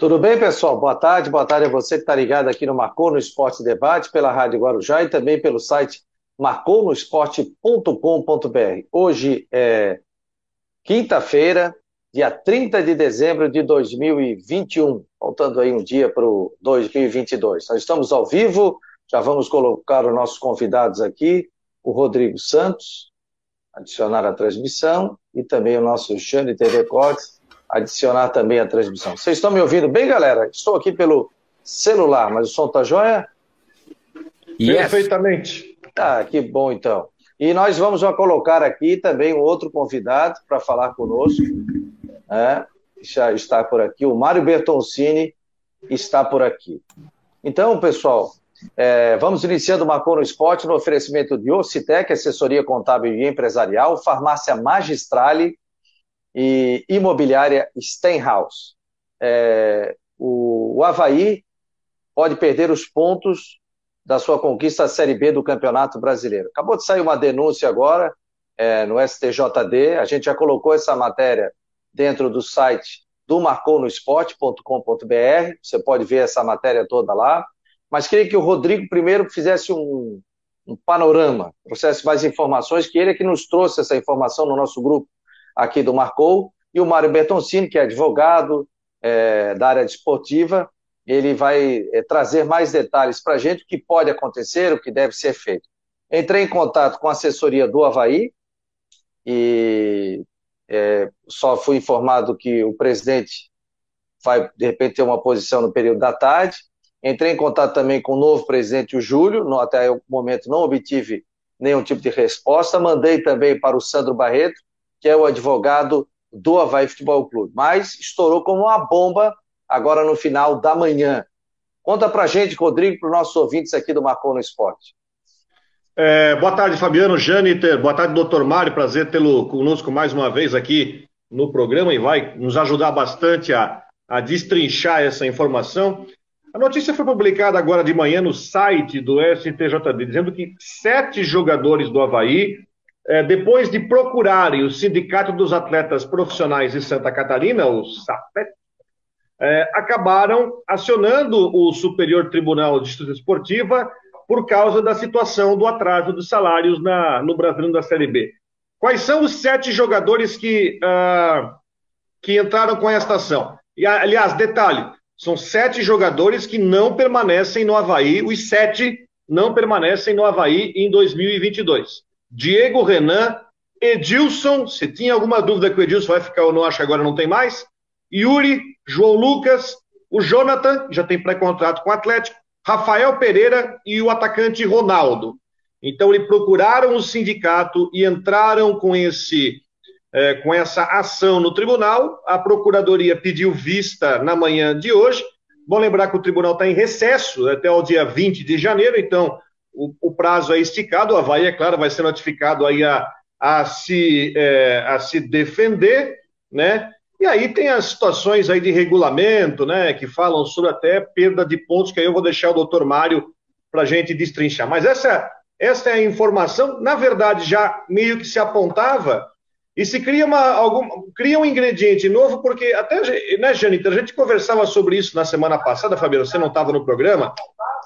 Tudo bem, pessoal? Boa tarde, boa tarde a você que está ligado aqui no Marcou no Esporte Debate, pela Rádio Guarujá e também pelo site marconosport.com.br. Hoje é quinta-feira, dia 30 de dezembro de 2021, faltando aí um dia para o 2022. Nós estamos ao vivo, já vamos colocar os nossos convidados aqui, o Rodrigo Santos, adicionar a transmissão, e também o nosso Xande TV Cortes, adicionar também a transmissão. Vocês estão me ouvindo bem, galera? Estou aqui pelo celular, mas o som tá joia? Yes. Perfeitamente. Ah, que bom então. E nós vamos colocar aqui também um outro convidado para falar conosco. Né? Já está por aqui, o Mário Bertoncini está por aqui. Então, pessoal, é, vamos iniciando o Marcou no Esporte no oferecimento de Ocitec, assessoria contábil e empresarial, farmácia Magistrale, e imobiliária Stenhouse. É, o, o Havaí pode perder os pontos da sua conquista da Série B do Campeonato Brasileiro. Acabou de sair uma denúncia agora é, no STJD, a gente já colocou essa matéria dentro do site do marconosport.com.br, você pode ver essa matéria toda lá, mas queria que o Rodrigo primeiro fizesse um, um panorama, trouxesse mais informações, que ele é que nos trouxe essa informação no nosso grupo aqui do Marcou, e o Mário Bertoncini, que é advogado é, da área desportiva, ele vai é, trazer mais detalhes para a gente, o que pode acontecer, o que deve ser feito. Entrei em contato com a assessoria do Havaí e é, só fui informado que o presidente vai, de repente, ter uma posição no período da tarde. Entrei em contato também com o novo presidente, o Júlio, no, até o momento não obtive nenhum tipo de resposta. Mandei também para o Sandro Barreto, que é o advogado do Havaí Futebol Clube. Mas estourou como uma bomba agora no final da manhã. Conta pra gente, Rodrigo, para os nossos ouvintes aqui do Marcou no Esporte. É, boa tarde, Fabiano, Jâniter, boa tarde, doutor Mário, prazer tê-lo conosco mais uma vez aqui no programa e vai nos ajudar bastante a, a destrinchar essa informação. A notícia foi publicada agora de manhã no site do STJD, dizendo que sete jogadores do Havaí é, depois de procurarem o Sindicato dos Atletas Profissionais de Santa Catarina, o SAPET, é, acabaram acionando o Superior Tribunal de Justiça Esportiva por causa da situação do atraso dos salários na, no Brasileiro da Série B. Quais são os sete jogadores que, uh, que entraram com esta ação? E, aliás, detalhe, são sete jogadores que não permanecem no Havaí, os sete não permanecem no Havaí em 2022. Diego Renan, Edilson, se tinha alguma dúvida que o Edilson vai ficar ou não, acho que agora não tem mais. Yuri, João Lucas, o Jonathan, já tem pré-contrato com o Atlético, Rafael Pereira e o atacante Ronaldo. Então, eles procuraram o sindicato e entraram com, esse, é, com essa ação no tribunal. A procuradoria pediu vista na manhã de hoje. Bom lembrar que o tribunal está em recesso até o dia 20 de janeiro, então o, o, prazo é esticado, o Havaí, é claro, vai ser notificado aí a, a, se, é, a se defender, né? E aí tem as situações aí de regulamento, né, que falam sobre até perda de pontos, que aí eu vou deixar o doutor Mário para a gente destrinchar. Mas essa, essa é a informação, na verdade, já meio que se apontava, e se cria, uma, algum, cria um ingrediente novo, porque até, né, Janita, a gente conversava sobre isso na semana passada, Fabiano, você não estava no programa,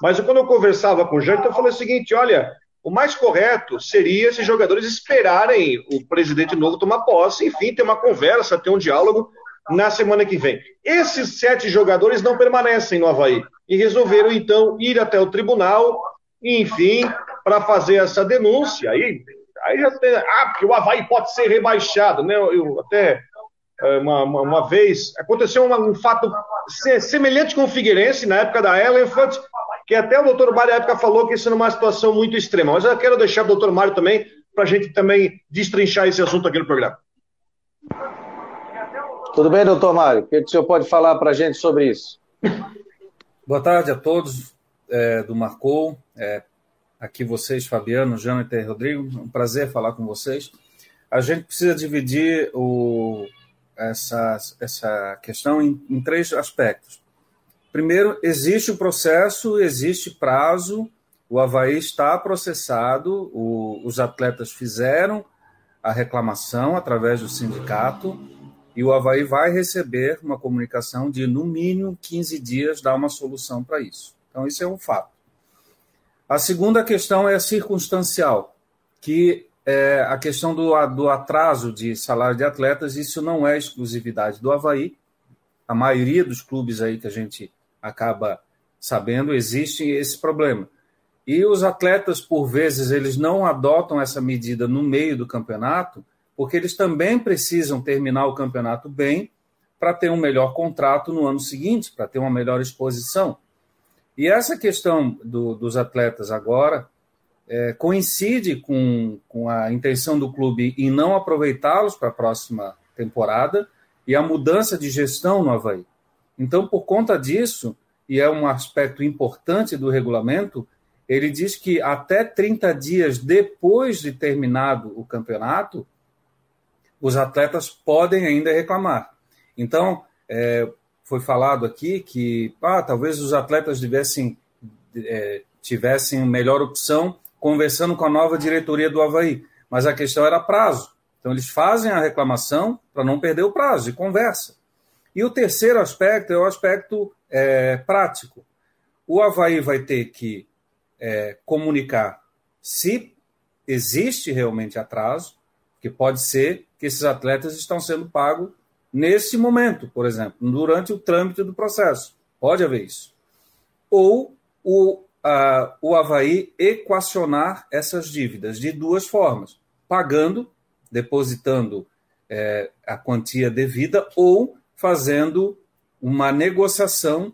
mas quando eu conversava com o Jânio, eu falei o seguinte: olha, o mais correto seria esses jogadores esperarem o presidente novo tomar posse, enfim, ter uma conversa, ter um diálogo na semana que vem. Esses sete jogadores não permanecem no Havaí e resolveram então ir até o tribunal, enfim, para fazer essa denúncia. Aí, aí já tem, ah, porque o Havaí pode ser rebaixado, né? Eu, eu até é, uma, uma, uma, vez aconteceu um, um fato semelhante com o Figueirense na época da Elephant, que até o doutor Mário na época falou que isso era uma situação muito extrema. Mas eu quero deixar o doutor Mário também, para a gente também destrinchar esse assunto aqui no programa. Tudo bem, doutor Mário? O que o senhor pode falar para a gente sobre isso? Boa tarde a todos é, do Marcou. É, aqui vocês, Fabiano, Jâniter e Rodrigo. Um prazer falar com vocês. A gente precisa dividir o, essa, essa questão em, em três aspectos. Primeiro, existe o processo, existe prazo, o Havaí está processado, o, os atletas fizeram a reclamação através do sindicato, E o Havaí vai receber uma comunicação de, no mínimo, 15 dias, dar uma solução para isso. Então, isso é um fato. A segunda questão é circunstancial, que é a questão do, do atraso de salário de atletas, isso não é exclusividade do Havaí. A maioria dos clubes aí que a gente acaba sabendo, existe esse problema. E os atletas, por vezes, eles não adotam essa medida no meio do campeonato, porque eles também precisam terminar o campeonato bem para ter um melhor contrato no ano seguinte, para ter uma melhor exposição. E essa questão do, dos atletas agora é, coincide com, com a intenção do clube em não aproveitá-los para a próxima temporada e a mudança de gestão no Havaí. Então, por conta disso, e é um aspecto importante do regulamento, ele diz que até 30 dias depois de terminado o campeonato, os atletas podem ainda reclamar. Então, é, foi falado aqui que ah, talvez os atletas tivessem, é, tivessem melhor opção conversando com a nova diretoria do Havaí, mas a questão era prazo. Então, eles fazem a reclamação para não perder o prazo e conversa. E o terceiro aspecto é o aspecto é, prático. O Havaí vai ter que é, comunicar se existe realmente atraso, que pode ser que esses atletas estão sendo pagos nesse momento, por exemplo, durante o trâmite do processo. Pode haver isso. Ou o, a, o Havaí equacionar essas dívidas de duas formas: pagando, depositando é, a quantia devida, ou fazendo uma negociação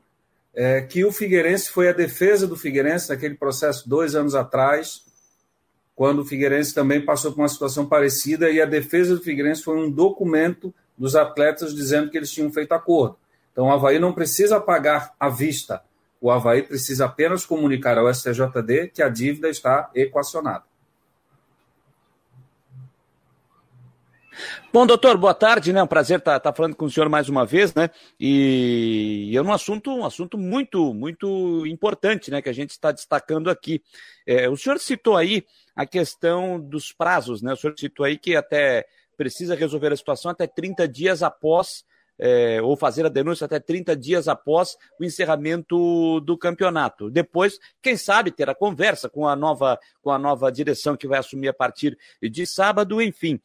é, que o Figueirense foi a defesa do Figueirense naquele processo dois anos atrás, quando o Figueirense também passou por uma situação parecida e a defesa do Figueirense foi um documento dos atletas dizendo que eles tinham feito acordo. Então o Havaí não precisa pagar à vista, o Havaí precisa apenas comunicar ao STJD que a dívida está equacionada. Bom, doutor, boa tarde, né? Um prazer estar tá, tá falando com o senhor mais uma vez, né? E é um assunto, um assunto muito, muito importante, né? Que a gente está destacando aqui. É, o senhor citou aí a questão dos prazos, né? O senhor citou aí que até precisa resolver a situação até 30 dias após é, ou fazer a denúncia até 30 dias após o encerramento do campeonato. Depois, quem sabe, ter a conversa com a nova, com a nova direção que vai assumir a partir de sábado, enfim.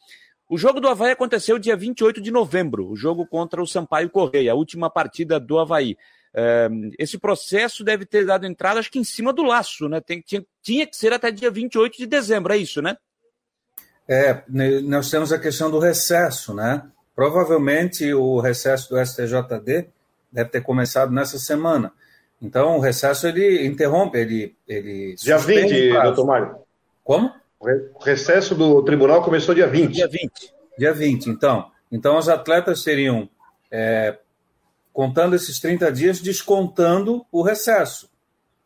O jogo do Havaí aconteceu dia 28 de novembro, o jogo contra o Sampaio Correia, a última partida do Havaí. É, esse processo deve ter dado entrada, acho que em cima do laço, né? Tem, tinha, tinha que ser até dia 28 de dezembro, é isso, né? É, nós temos a questão do recesso, né? Provavelmente o recesso do STJD deve ter começado nessa semana. Então, o recesso ele interrompe, ele. ele Dia 20, doutor Mário. Como? O recesso do tribunal começou dia 20. Dia 20. Dia 20, então. Então, os atletas seriam, é, contando esses 30 dias, descontando o recesso.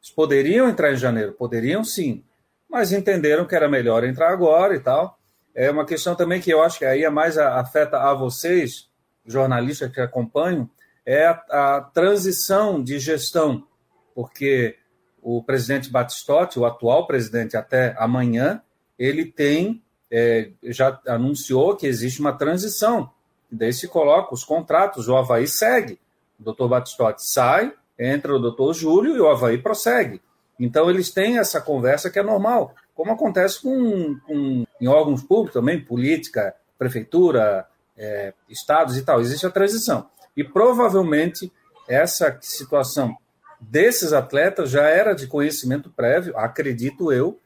Eles poderiam entrar em janeiro? Poderiam sim, mas entenderam que era melhor entrar agora e tal. É uma questão também que eu acho que aí é mais afeta a vocês, jornalistas que acompanham, é a, a transição de gestão, porque o presidente Batistotti, o atual presidente até amanhã, ele tem, é, já anunciou que existe uma transição. Daí se coloca os contratos, o Havaí segue. O doutor Batistotti sai, entra o doutor Júlio e o Havaí prossegue. Então eles têm essa conversa que é normal, como acontece com, com em órgãos públicos também, política, prefeitura, é, estados e tal. Existe a transição. E provavelmente essa situação desses atletas já era de conhecimento prévio, acredito eu,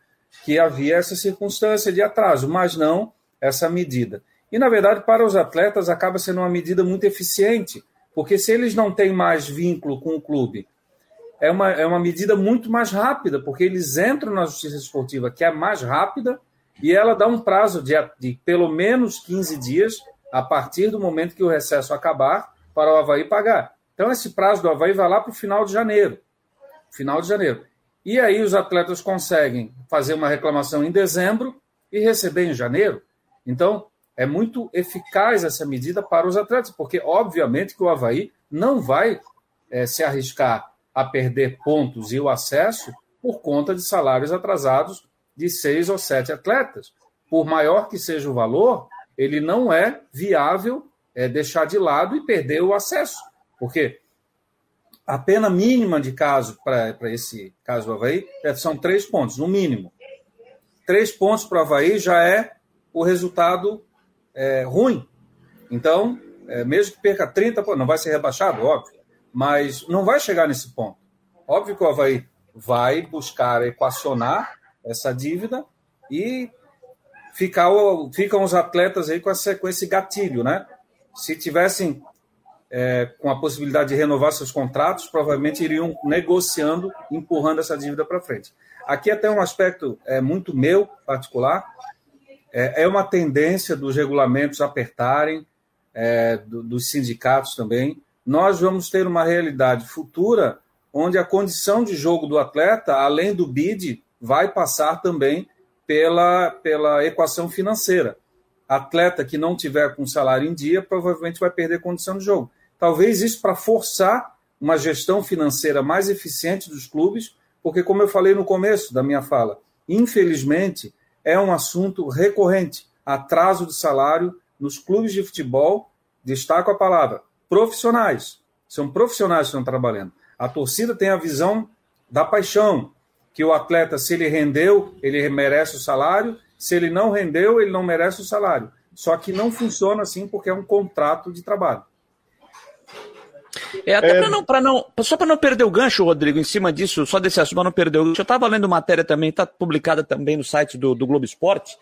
que havia essa circunstância de atraso, mas não essa medida. E, na verdade, para os atletas acaba sendo uma medida muito eficiente, porque se eles não têm mais vínculo com o clube, é uma, é uma medida muito mais rápida, porque eles entram na justiça esportiva, que é mais rápida, e ela dá um prazo de, de pelo menos 15 dias a partir do momento que o recesso acabar para o Havaí pagar. Então, esse prazo do Havaí vai lá para o final de janeiro. Final de janeiro. E aí os atletas conseguem fazer uma reclamação em dezembro e receber em janeiro. Então, é muito eficaz essa medida para os atletas, porque, obviamente, que o Havaí não vai é, se arriscar a perder pontos e o acesso por conta de salários atrasados de seis ou sete atletas. Por maior que seja o valor, ele não é viável é, deixar de lado e perder o acesso. Porque a pena mínima de caso para esse caso do Havaí é, são três pontos, no mínimo. Três pontos para o Havaí já é o resultado é, ruim. Então, é, mesmo que perca 30, não vai ser rebaixado, óbvio, mas não vai chegar nesse ponto. Óbvio que o Havaí vai buscar equacionar essa dívida e ficar, ficam os atletas aí com, essa, com esse gatilho, né? Se tivessem é, com a possibilidade de renovar seus contratos, provavelmente iriam negociando, empurrando essa dívida para frente. Aqui até um aspecto é, muito meu, particular, é, é uma tendência dos regulamentos apertarem, é, do, dos sindicatos também. Nós vamos ter uma realidade futura onde a condição de jogo do atleta, além do bid, vai passar também pela, pela equação financeira. Atleta que não tiver com salário em dia provavelmente vai perder condição de jogo. Talvez isso para forçar uma gestão financeira mais eficiente dos clubes, porque, como eu falei no começo da minha fala, infelizmente é um assunto recorrente atraso de salário nos clubes de futebol. Destaco a palavra profissionais. São profissionais que estão trabalhando. A torcida tem a visão da paixão, que o atleta, se ele rendeu, ele merece o salário, se ele não rendeu, ele não merece o salário. Só que não funciona assim porque é um contrato de trabalho. É, até é... para não, não, só para não perder o gancho, Rodrigo, em cima disso, só desse assunto, para não perder o gancho, eu estava lendo matéria também, está publicada também no site do, do Globo Esporte,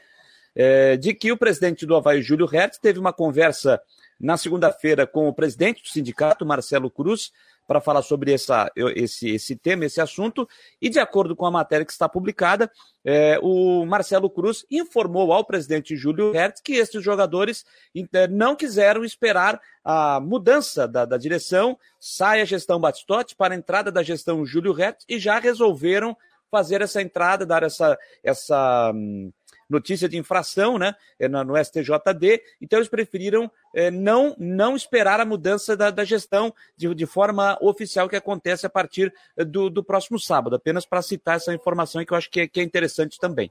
é, de que o presidente do Havaí, Júlio Hertz, teve uma conversa na segunda-feira com o presidente do sindicato, Marcelo Cruz, para falar sobre essa, esse, esse tema, esse assunto, e de acordo com a matéria que está publicada, é, o Marcelo Cruz informou ao presidente Júlio Hertz que esses jogadores é, não quiseram esperar a mudança da, da direção, sai a gestão Batistotti para a entrada da gestão Júlio Hertz e já resolveram fazer essa entrada, dar essa, essa hum, notícia de infração né, é, no STJD, então eles preferiram é, não, não esperar a mudança da, da gestão de, de, forma oficial que acontece a partir é, do, do próximo sábado, apenas para citar essa informação que eu acho que é, que é interessante também.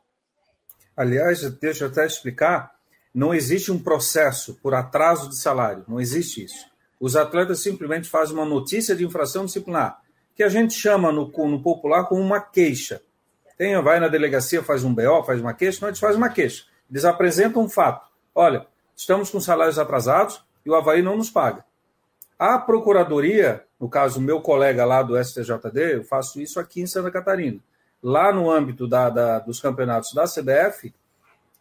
Aliás, deixa eu até explicar, não existe um processo por atraso de salário, não existe isso. Os atletas simplesmente fazem uma notícia de infração disciplinar, que a gente chama no, no popular como uma queixa. Tem, vai na delegacia, faz um BO, faz uma queixa, não, eles fazem uma queixa. Eles apresentam um fato. Olha, estamos com salários atrasados e o Havaí não nos paga. A procuradoria, no caso, meu colega lá do STJD, eu faço isso aqui em Santa Catarina. Lá no âmbito da, da, dos campeonatos da CBF,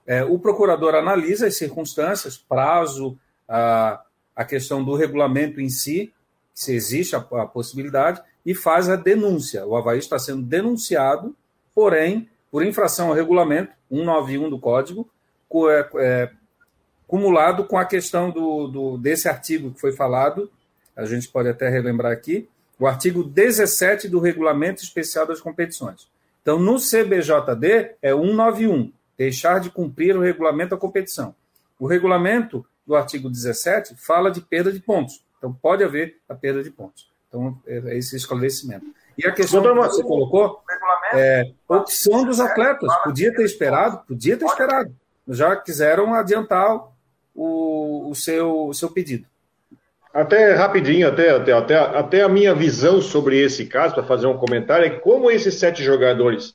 é, o procurador analisa as circunstâncias, prazo, a, a questão do regulamento em si, se existe a, a possibilidade, e faz a denúncia. O Havaí está sendo denunciado porém, por infração ao regulamento 191 do Código, é, é, cumulado com a questão do, do, desse artigo que foi falado, a gente pode até relembrar aqui, o artigo 17 do Regulamento Especial das Competições. Então, no CBJD é 191, deixar de cumprir o regulamento da competição. O regulamento do artigo 17 fala de perda de pontos. Então, pode haver a perda de pontos. Então, é esse esclarecimento. E a questão Doutor, que você colocou, é, opção dos atletas. Podia ter esperado, podia ter esperado. Já quiseram adiantar o, o, seu, o seu pedido. Até rapidinho, até, até, até, até a minha visão sobre esse caso, para fazer um comentário, é que como esses sete jogadores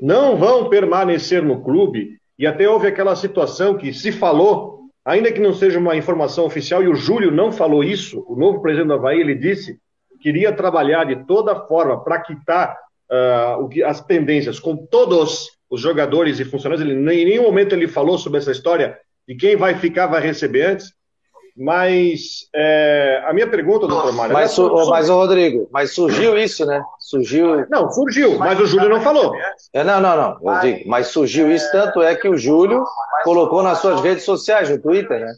não vão permanecer no clube, e até houve aquela situação que se falou, ainda que não seja uma informação oficial, e o Júlio não falou isso, o novo presidente do Havaí, ele disse queria trabalhar de toda forma para quitar uh, as pendências com todos os jogadores e funcionários. Ele, em nenhum momento ele falou sobre essa história de quem vai ficar vai receber antes. Mas é, a minha pergunta, doutor Mário. Mas, su sobre... mas o Rodrigo, mas surgiu isso, né? Surgiu. Não, surgiu, mas o Júlio não falou. É, não, não, não. Rodrigo, mas surgiu isso, tanto é que o Júlio colocou nas suas redes sociais, no Twitter, né?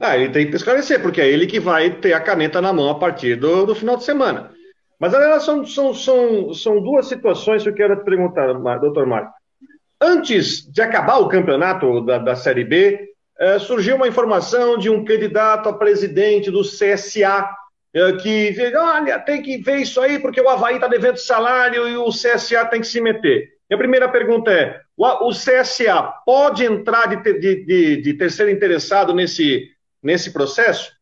Ah, ele tem que esclarecer, porque é ele que vai ter a caneta na mão a partir do, do final de semana. Mas aliás, são, são, são, são duas situações que eu quero te perguntar, doutor Marco. Antes de acabar o campeonato da, da Série B, eh, surgiu uma informação de um candidato a presidente do CSA, eh, que, olha, tem que ver isso aí, porque o Havaí está devendo salário e o CSA tem que se meter. E a primeira pergunta é: o, o CSA pode entrar de, de, de, de terceiro interessado nesse nesse processo?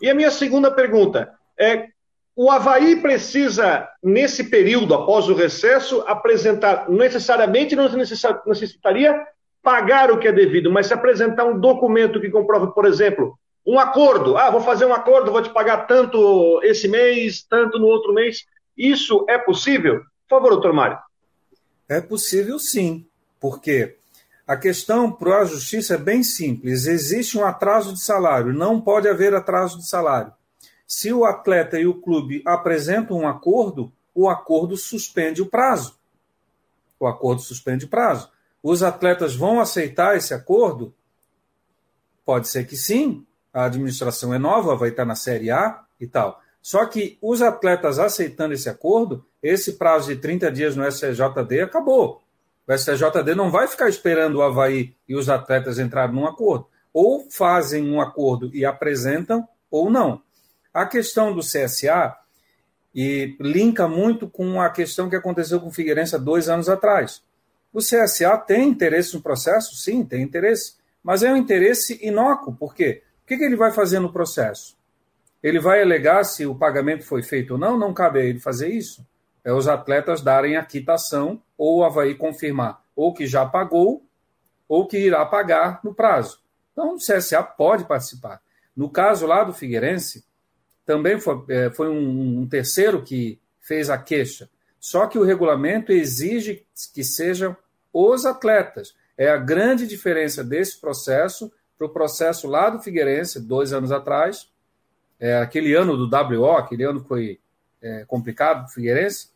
E a minha segunda pergunta é: o Havaí precisa, nesse período, após o recesso, apresentar, necessariamente não necessitaria pagar o que é devido, mas se apresentar um documento que comprova, por exemplo, um acordo. Ah, vou fazer um acordo, vou te pagar tanto esse mês, tanto no outro mês. Isso é possível? Por favor, doutor Mário. É possível sim, porque a questão para a justiça é bem simples. Existe um atraso de salário, não pode haver atraso de salário. Se o atleta e o clube apresentam um acordo, o acordo suspende o prazo. O acordo suspende o prazo. Os atletas vão aceitar esse acordo? Pode ser que sim. A administração é nova, vai estar na Série A e tal. Só que os atletas aceitando esse acordo, esse prazo de 30 dias no STJD acabou. O STJD não vai ficar esperando o Havaí e os atletas entrarem num acordo. Ou fazem um acordo e apresentam, ou não. A questão do CSA e linka muito com a questão que aconteceu com o Figueirense há dois anos atrás. O CSA tem interesse no processo? Sim, tem interesse. Mas é um interesse inócuo. Por quê? O que, que ele vai fazer no processo? Ele vai alegar se o pagamento foi feito ou não? Não cabe a ele fazer isso. É os atletas darem a quitação ou o Havaí confirmar ou que já pagou ou que irá pagar no prazo. Então, o CSA pode participar. No caso lá do Figueirense, também foi, é, foi um, um terceiro que fez a queixa. Só que o regulamento exige que sejam os atletas. É a grande diferença desse processo para o processo lá do Figueirense, dois anos atrás, é, aquele ano do WO, aquele ano foi é, complicado para o Figueirense,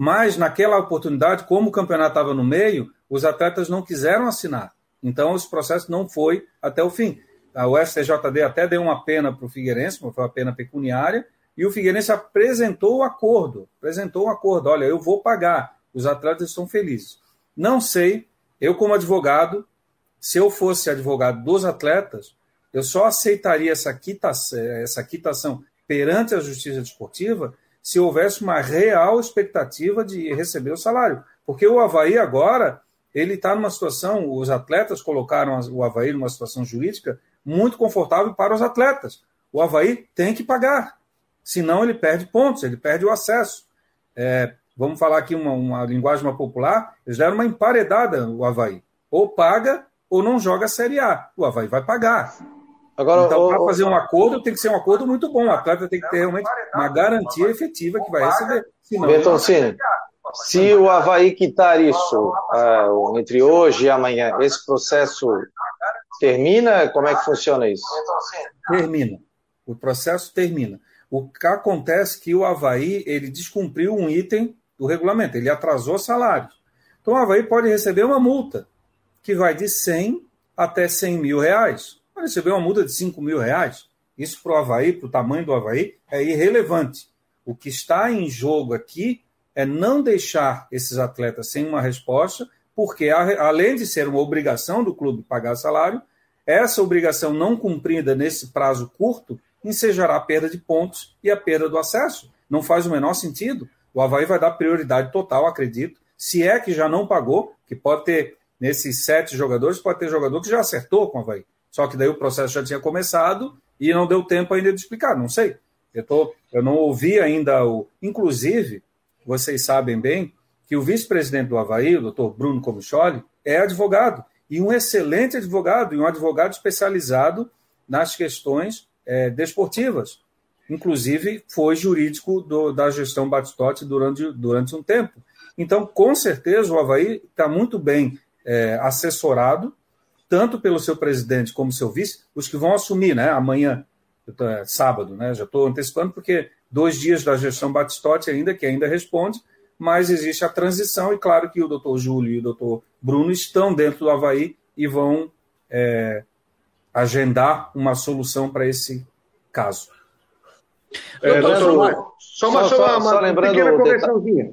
mas naquela oportunidade, como o campeonato estava no meio, os atletas não quiseram assinar. Então, esse processo não foi até o fim. O STJD até deu uma pena para o Figueirense, foi uma pena pecuniária, e o Figueirense apresentou o acordo. Apresentou o acordo. Olha, eu vou pagar. Os atletas estão felizes. Não sei, eu como advogado, se eu fosse advogado dos atletas, eu só aceitaria essa essa quitação perante a justiça desportiva se houvesse uma real expectativa de receber o salário. Porque o Havaí agora, ele está numa situação, os atletas colocaram o Havaí numa situação jurídica muito confortável para os atletas. O Havaí tem que pagar, senão ele perde pontos, ele perde o acesso. É, vamos falar aqui uma, uma linguagem mais popular, eles deram uma emparedada o Havaí. Ou paga ou não joga a Série A. O Havaí vai pagar. Agora, então, para fazer um acordo, tem que ser um acordo muito bom. O atleta tem que ter realmente uma garantia efetiva que vai receber. Senão, Bertoncini, se o Havaí quitar isso uh, entre hoje e amanhã, esse processo termina? Como é que funciona isso? Termina. O processo termina. O que acontece é que o Havaí ele descumpriu um item do regulamento, ele atrasou salários. Então o Havaí pode receber uma multa que vai de 100 até 100 mil reais receber uma multa de 5 mil reais. Isso para o Havaí, para o tamanho do Havaí, é irrelevante. O que está em jogo aqui é não deixar esses atletas sem uma resposta, porque além de ser uma obrigação do clube pagar salário, essa obrigação não cumprida nesse prazo curto ensejará a perda de pontos e a perda do acesso. Não faz o menor sentido. O Havaí vai dar prioridade total, acredito. Se é que já não pagou, que pode ter, nesses sete jogadores, pode ter jogador que já acertou com o Havaí. Só que daí o processo já tinha começado e não deu tempo ainda de explicar, não sei. Eu, tô, eu não ouvi ainda o. Inclusive, vocês sabem bem que o vice-presidente do Havaí, o doutor Bruno Comicholi, é advogado, e um excelente advogado, e um advogado especializado nas questões é, desportivas. Inclusive, foi jurídico do, da gestão Batistotti durante, durante um tempo. Então, com certeza, o Havaí está muito bem é, assessorado tanto pelo seu presidente como seu vice, os que vão assumir, né? Amanhã, é sábado, né? Já estou antecipando, porque dois dias da gestão Batistotti ainda, que ainda responde, mas existe a transição, e claro que o doutor Júlio e o doutor Bruno estão dentro do Havaí e vão é, agendar uma solução para esse caso. É, doutor, só uma, só, só, uma, uma pequena correçãozinha.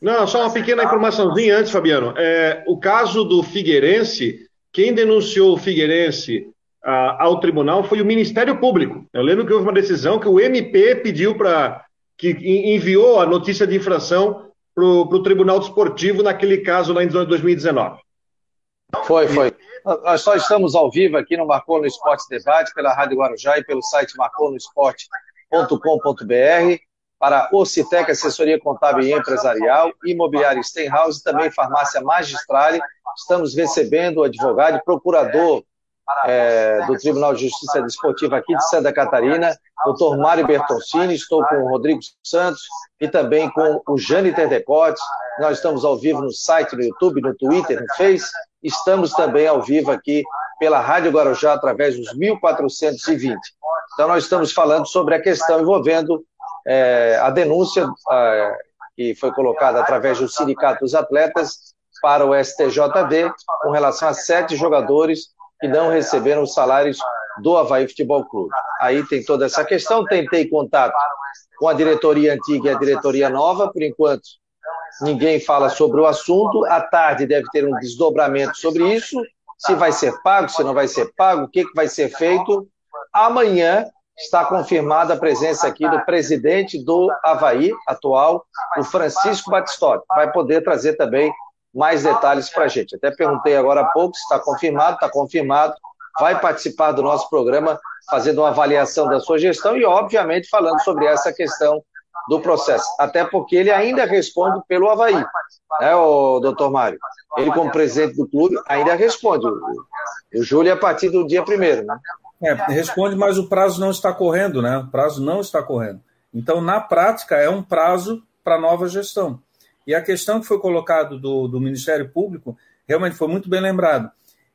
Não, só uma pequena informaçãozinha antes, Fabiano. É, o caso do Figueirense quem denunciou o Figueirense ah, ao tribunal foi o Ministério Público. Eu lembro que houve uma decisão que o MP pediu para. que enviou a notícia de infração para o Tribunal Desportivo naquele caso lá em 2019. Foi, foi. Nós só estamos ao vivo aqui no Marcou no Esporte Debate, pela Rádio Guarujá e pelo site marconosport.com.br, para Ocitec, assessoria contábil e empresarial, imobiliária Stenhouse e também farmácia Magistrale. Estamos recebendo o advogado e procurador é, do Tribunal de Justiça Desportiva aqui de Santa Catarina, doutor Mário Bertoncini, estou com o Rodrigo Santos e também com o Jâniter Decote. Nós estamos ao vivo no site, no YouTube, no Twitter, no Face. Estamos também ao vivo aqui pela Rádio Guarujá através dos 1420. Então nós estamos falando sobre a questão envolvendo é, a denúncia é, que foi colocada através do Sindicato dos Atletas para o STJD com relação a sete jogadores que não receberam os salários do Havaí Futebol Clube. Aí tem toda essa questão. Tentei contato com a diretoria antiga e a diretoria nova, por enquanto ninguém fala sobre o assunto. À tarde deve ter um desdobramento sobre isso, se vai ser pago, se não vai ser pago, o que, que vai ser feito. Amanhã está confirmada a presença aqui do presidente do Havaí atual, o Francisco Batistotti. Vai poder trazer também mais detalhes para a gente. Até perguntei agora há pouco se está confirmado, está confirmado. Vai participar do nosso programa, fazendo uma avaliação da sua gestão e, obviamente, falando sobre essa questão do processo. Até porque ele ainda responde pelo Havaí, né, o doutor Mário? Ele, como presidente do clube, ainda responde. O, Júlio, a partir do dia primeiro, né? É, responde, mas o prazo não está correndo, né? O prazo não está correndo. Então, na prática, é um prazo para nova gestão. E a questão que foi colocada do, do Ministério Público realmente foi muito bem lembrado.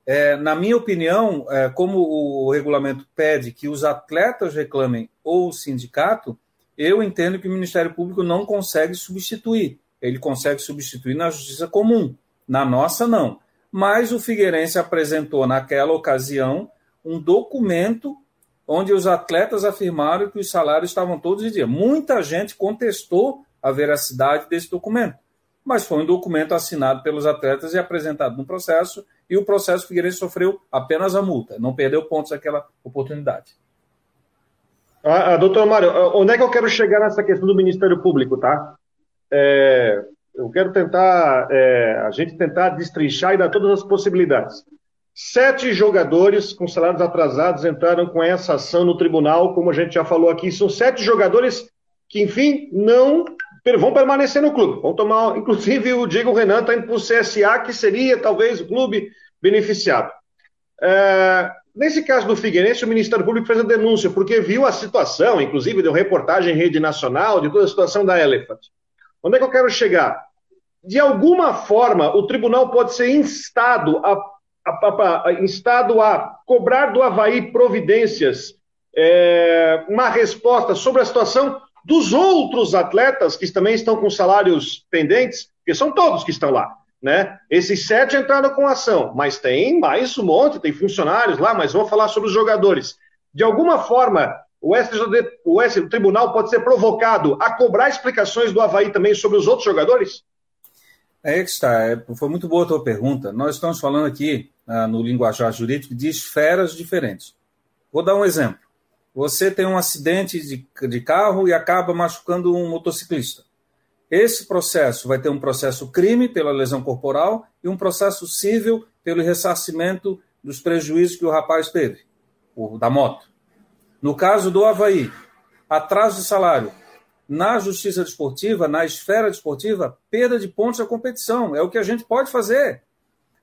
É, na minha opinião, é, como o regulamento pede que os atletas reclamem ou o sindicato, eu entendo que o Ministério Público não consegue substituir. Ele consegue substituir na justiça comum. Na nossa, não. Mas o Figueirense apresentou naquela ocasião um documento onde os atletas afirmaram que os salários estavam todos em dia. Muita gente contestou a veracidade desse documento. Mas foi um documento assinado pelos atletas e apresentado no processo, e o processo Figueirense sofreu apenas a multa, não perdeu pontos naquela oportunidade. Ah, ah, doutor Mário, ah, onde é que eu quero chegar nessa questão do Ministério Público, tá? É, eu quero tentar, é, a gente tentar destrinchar e dar todas as possibilidades. Sete jogadores com salários atrasados entraram com essa ação no tribunal, como a gente já falou aqui. São sete jogadores que, enfim, não vão permanecer no clube. Vão tomar, inclusive, o Diego Renan está indo para o CSA, que seria talvez o clube beneficiado. É, nesse caso do Figueirense, o Ministério Público fez a denúncia, porque viu a situação, inclusive deu reportagem em rede nacional de toda a situação da Elephant. Onde é que eu quero chegar? De alguma forma, o tribunal pode ser instado a, a, a, a instado a cobrar do Havaí providências, é, uma resposta sobre a situação dos outros atletas que também estão com salários pendentes, porque são todos que estão lá. Né? Esses sete entraram com ação, mas tem mais um monte, tem funcionários lá, mas vamos falar sobre os jogadores. De alguma forma, o, SJD, o, S, o tribunal pode ser provocado a cobrar explicações do Havaí também sobre os outros jogadores? É que está, é, foi muito boa a tua pergunta. Nós estamos falando aqui, ah, no linguajar jurídico, de esferas diferentes. Vou dar um exemplo. Você tem um acidente de, de carro e acaba machucando um motociclista. Esse processo vai ter um processo crime pela lesão corporal e um processo civil pelo ressarcimento dos prejuízos que o rapaz teve, o, da moto. No caso do Havaí, atraso de salário. Na justiça desportiva, na esfera desportiva, perda de pontos da competição. É o que a gente pode fazer.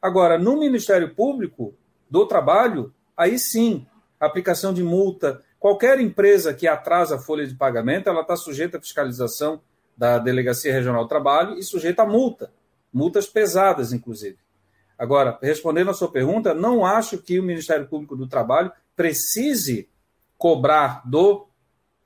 Agora, no Ministério Público do Trabalho, aí sim, aplicação de multa, Qualquer empresa que atrasa a folha de pagamento, ela está sujeita à fiscalização da Delegacia Regional do Trabalho e sujeita a multa, multas pesadas, inclusive. Agora, respondendo à sua pergunta, não acho que o Ministério Público do Trabalho precise cobrar do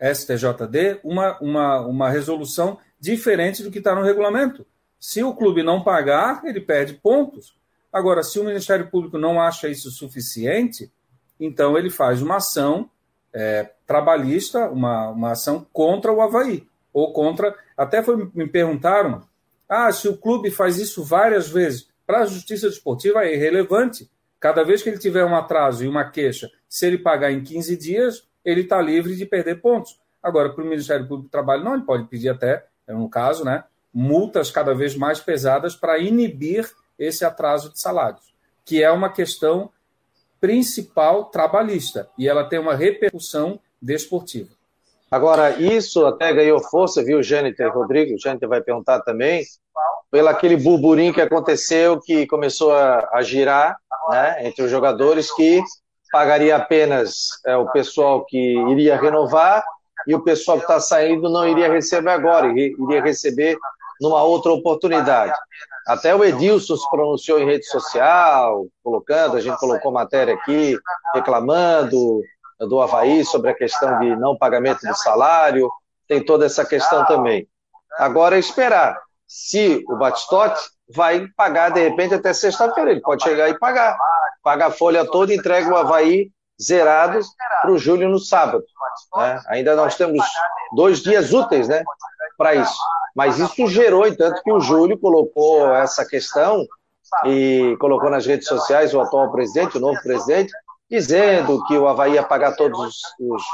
STJD uma, uma, uma resolução diferente do que está no regulamento. Se o clube não pagar, ele perde pontos. Agora, se o Ministério Público não acha isso suficiente, então ele faz uma ação é, trabalhista, uma, uma ação contra o Havaí. Ou contra. Até foi, me perguntaram: ah, se o clube faz isso várias vezes, para a justiça desportiva é irrelevante. Cada vez que ele tiver um atraso e uma queixa, se ele pagar em 15 dias, ele está livre de perder pontos. Agora, para o Ministério Público do Trabalho, não, ele pode pedir até, no caso, né, multas cada vez mais pesadas para inibir esse atraso de salários. que é uma questão principal trabalhista e ela tem uma repercussão desportiva. Agora, isso até ganhou força, viu, Jâniter Rodrigo? Jâniter vai perguntar também, pelo aquele burburinho que aconteceu, que começou a, a girar né, entre os jogadores, que pagaria apenas é, o pessoal que iria renovar e o pessoal que está saindo não iria receber agora, iria receber numa outra oportunidade. Até o Edilson se pronunciou em rede social, colocando, a gente colocou matéria aqui, reclamando do Havaí sobre a questão de não pagamento de salário, tem toda essa questão também. Agora é esperar se o Batistote vai pagar de repente até sexta-feira, ele pode chegar e pagar. Paga a folha toda e entrega o Havaí zerado para o Júlio no sábado. Né? Ainda nós temos dois dias úteis né, para isso. Mas isso gerou, entanto, que o Júlio colocou essa questão e colocou nas redes sociais o atual presidente, o novo presidente, dizendo que o Havaí ia pagar todos os,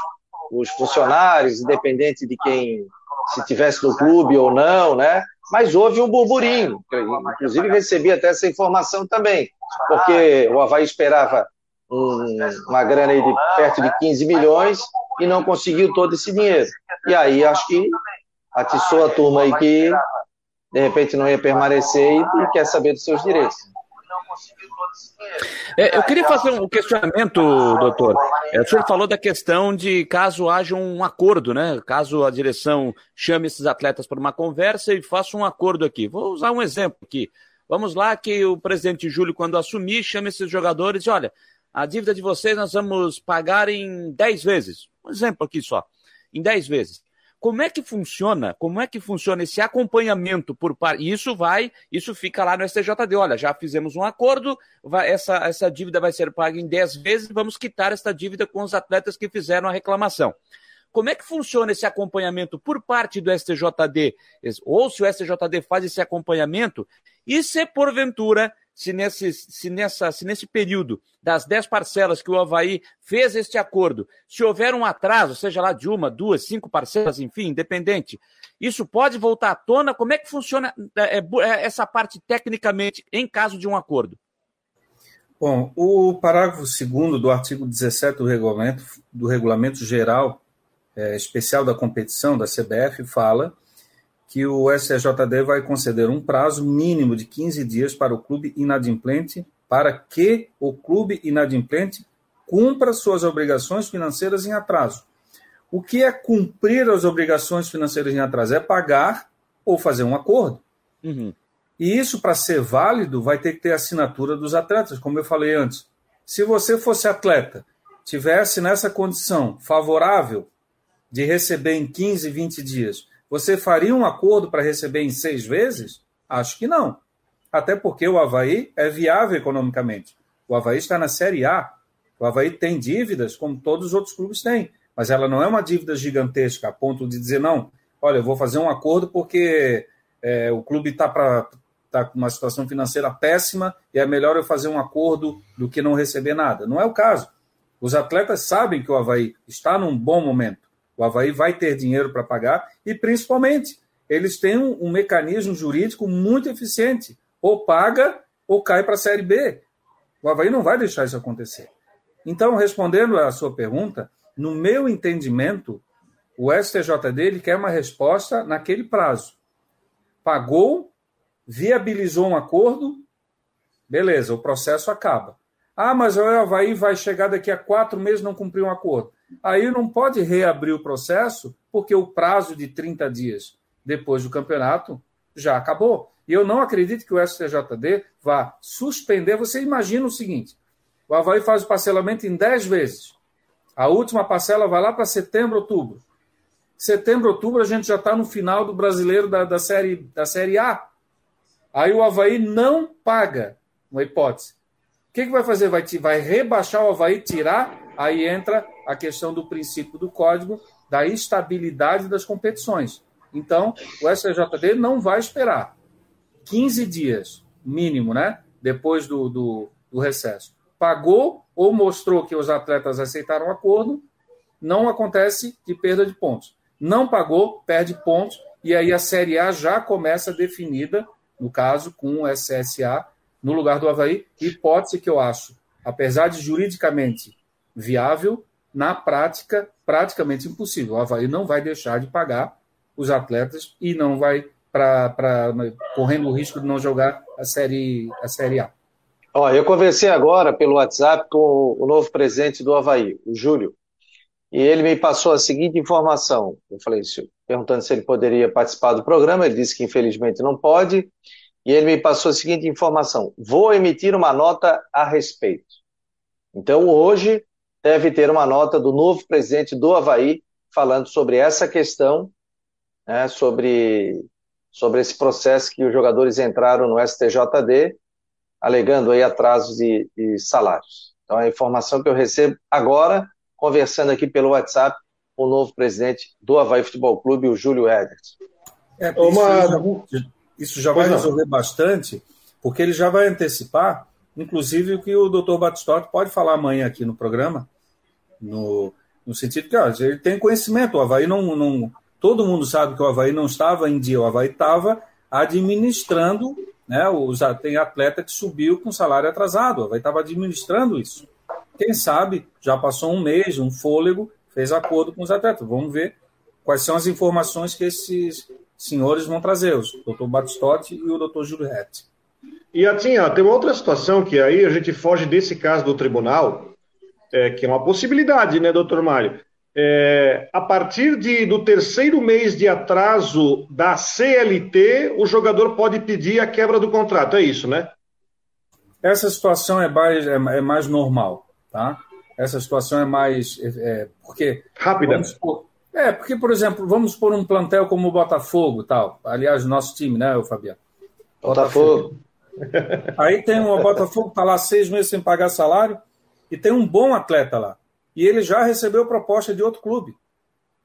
os funcionários, independente de quem se tivesse no clube ou não, né? Mas houve um burburinho, inclusive recebi até essa informação também, porque o Havaí esperava um, uma grana de perto de 15 milhões e não conseguiu todo esse dinheiro. E aí acho que atiçou a turma aí que de repente não ia permanecer e, e quer saber dos seus direitos. É, eu queria fazer um questionamento, doutor. É, o senhor falou da questão de caso haja um acordo, né? Caso a direção chame esses atletas para uma conversa e faça um acordo aqui. Vou usar um exemplo aqui. Vamos lá que o presidente Júlio, quando assumir, chame esses jogadores e olha, a dívida de vocês nós vamos pagar em 10 vezes. Um exemplo aqui só. Em 10 vezes. Como é que funciona? Como é que funciona esse acompanhamento por parte? Isso vai, isso fica lá no STJD. Olha, já fizemos um acordo, vai, essa, essa dívida vai ser paga em 10 vezes, vamos quitar essa dívida com os atletas que fizeram a reclamação. Como é que funciona esse acompanhamento por parte do STJD? Ou se o STJD faz esse acompanhamento, e se porventura se nesse, se, nessa, se nesse período das 10 parcelas que o Havaí fez este acordo, se houver um atraso, seja lá de uma, duas, cinco parcelas, enfim, independente, isso pode voltar à tona? Como é que funciona é, é, essa parte tecnicamente em caso de um acordo? Bom, o parágrafo 2 do artigo 17 do regulamento, do regulamento geral é, especial da competição da CBF fala que o STJD vai conceder um prazo mínimo de 15 dias para o clube inadimplente, para que o clube inadimplente cumpra suas obrigações financeiras em atraso. O que é cumprir as obrigações financeiras em atraso? É pagar ou fazer um acordo. Uhum. E isso, para ser válido, vai ter que ter assinatura dos atletas, como eu falei antes. Se você fosse atleta, tivesse nessa condição favorável de receber em 15, 20 dias, você faria um acordo para receber em seis vezes? Acho que não. Até porque o Havaí é viável economicamente. O Havaí está na Série A. O Havaí tem dívidas, como todos os outros clubes têm. Mas ela não é uma dívida gigantesca, a ponto de dizer, não, olha, eu vou fazer um acordo porque é, o clube está tá com uma situação financeira péssima e é melhor eu fazer um acordo do que não receber nada. Não é o caso. Os atletas sabem que o Havaí está num bom momento. O Havaí vai ter dinheiro para pagar e, principalmente, eles têm um, um, mecanismo jurídico muito eficiente. Ou paga ou cai para a Série B. O Havaí não vai deixar isso acontecer. Então, respondendo à sua pergunta, no meu entendimento, o STJD ele quer uma resposta naquele prazo. Pagou, viabilizou um acordo, beleza, o processo acaba. Ah, mas o Havaí vai chegar daqui a quatro meses não cumprir um acordo. Aí não pode reabrir o processo, porque o prazo de 30 dias depois do campeonato já acabou. E eu não acredito que o STJD vá suspender. Você imagina o seguinte: o Havaí faz o parcelamento em 10 vezes. A última parcela vai lá para setembro, outubro. Setembro, outubro, a gente já está no final do brasileiro da, da, série, da Série A. Aí o Havaí não paga, uma hipótese. O que, que vai fazer? Vai, vai rebaixar o Havaí, tirar aí entra a questão do princípio do código da estabilidade das competições. Então, o STJD não vai esperar 15 dias, mínimo, né? Depois do, do, do recesso. Pagou ou mostrou que os atletas aceitaram o acordo, não acontece de perda de pontos. Não pagou, perde pontos, e aí a Série A já começa definida, no caso, com o SSA, no lugar do Havaí, hipótese que eu acho, apesar de juridicamente viável, na prática, praticamente impossível. O Havaí não vai deixar de pagar os atletas e não vai para correndo o risco de não jogar a série, a série A. Ó, eu conversei agora pelo WhatsApp com o novo presidente do Havaí, o Júlio, e ele me passou a seguinte informação. Eu falei, perguntando se ele poderia participar do programa, ele disse que infelizmente não pode, e ele me passou a seguinte informação: vou emitir uma nota a respeito. Então, hoje deve ter uma nota do novo presidente do Havaí falando sobre essa questão, né, sobre, sobre esse processo que os jogadores entraram no STJD, alegando aí atrasos de, de salários. Então, a informação que eu recebo agora, conversando aqui pelo WhatsApp, com o novo presidente do Havaí Futebol Clube, o Júlio Edert. É, isso, já, isso já vai resolver bastante, porque ele já vai antecipar, inclusive, o que o doutor Batistotti pode falar amanhã aqui no programa, no, no sentido que ó, ele tem conhecimento, o Havaí não, não. Todo mundo sabe que o Havaí não estava em dia, o Havaí estava administrando, né? Os, tem atleta que subiu com salário atrasado, o Havaí estava administrando isso. Quem sabe já passou um mês, um fôlego, fez acordo com os atletas. Vamos ver quais são as informações que esses senhores vão trazer, o doutor Batistotti e o doutor Júlio Rett. E assim, ó, tem uma outra situação que aí a gente foge desse caso do tribunal, é, que é uma possibilidade, né, doutor Mário? É, a partir de, do terceiro mês de atraso da CLT, o jogador pode pedir a quebra do contrato, é isso, né? Essa situação é mais, é, é mais normal, tá? Essa situação é mais. É, é porque. Rápida. Supor, é, porque, por exemplo, vamos por um plantel como o Botafogo tal. Aliás, nosso time, né, Fabiano? Botafogo. Botafogo. Aí tem o Botafogo, está lá seis meses sem pagar salário e tem um bom atleta lá. E ele já recebeu proposta de outro clube.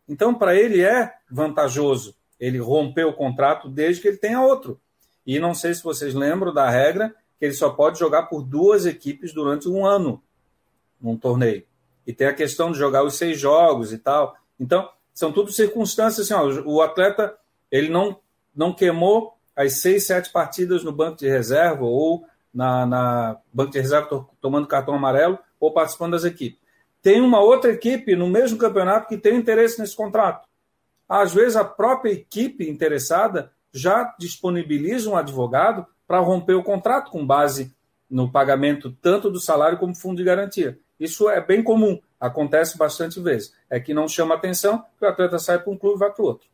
Então, para ele é vantajoso ele romper o contrato desde que ele tenha outro. E não sei se vocês lembram da regra que ele só pode jogar por duas equipes durante um ano num torneio. E tem a questão de jogar os seis jogos e tal. Então, são tudo circunstâncias assim, ó, o atleta ele não, não queimou as seis, sete partidas no banco de reserva ou na, na banco de reserva tomando cartão amarelo ou participando das equipes. Tem uma outra equipe no mesmo campeonato que tem interesse nesse contrato. Às vezes, a própria equipe interessada já disponibiliza um advogado para romper o contrato com base no pagamento tanto do salário como fundo de garantia. Isso é bem comum, acontece bastante vezes. É que não chama atenção que o atleta sai para um clube e vai para o outro.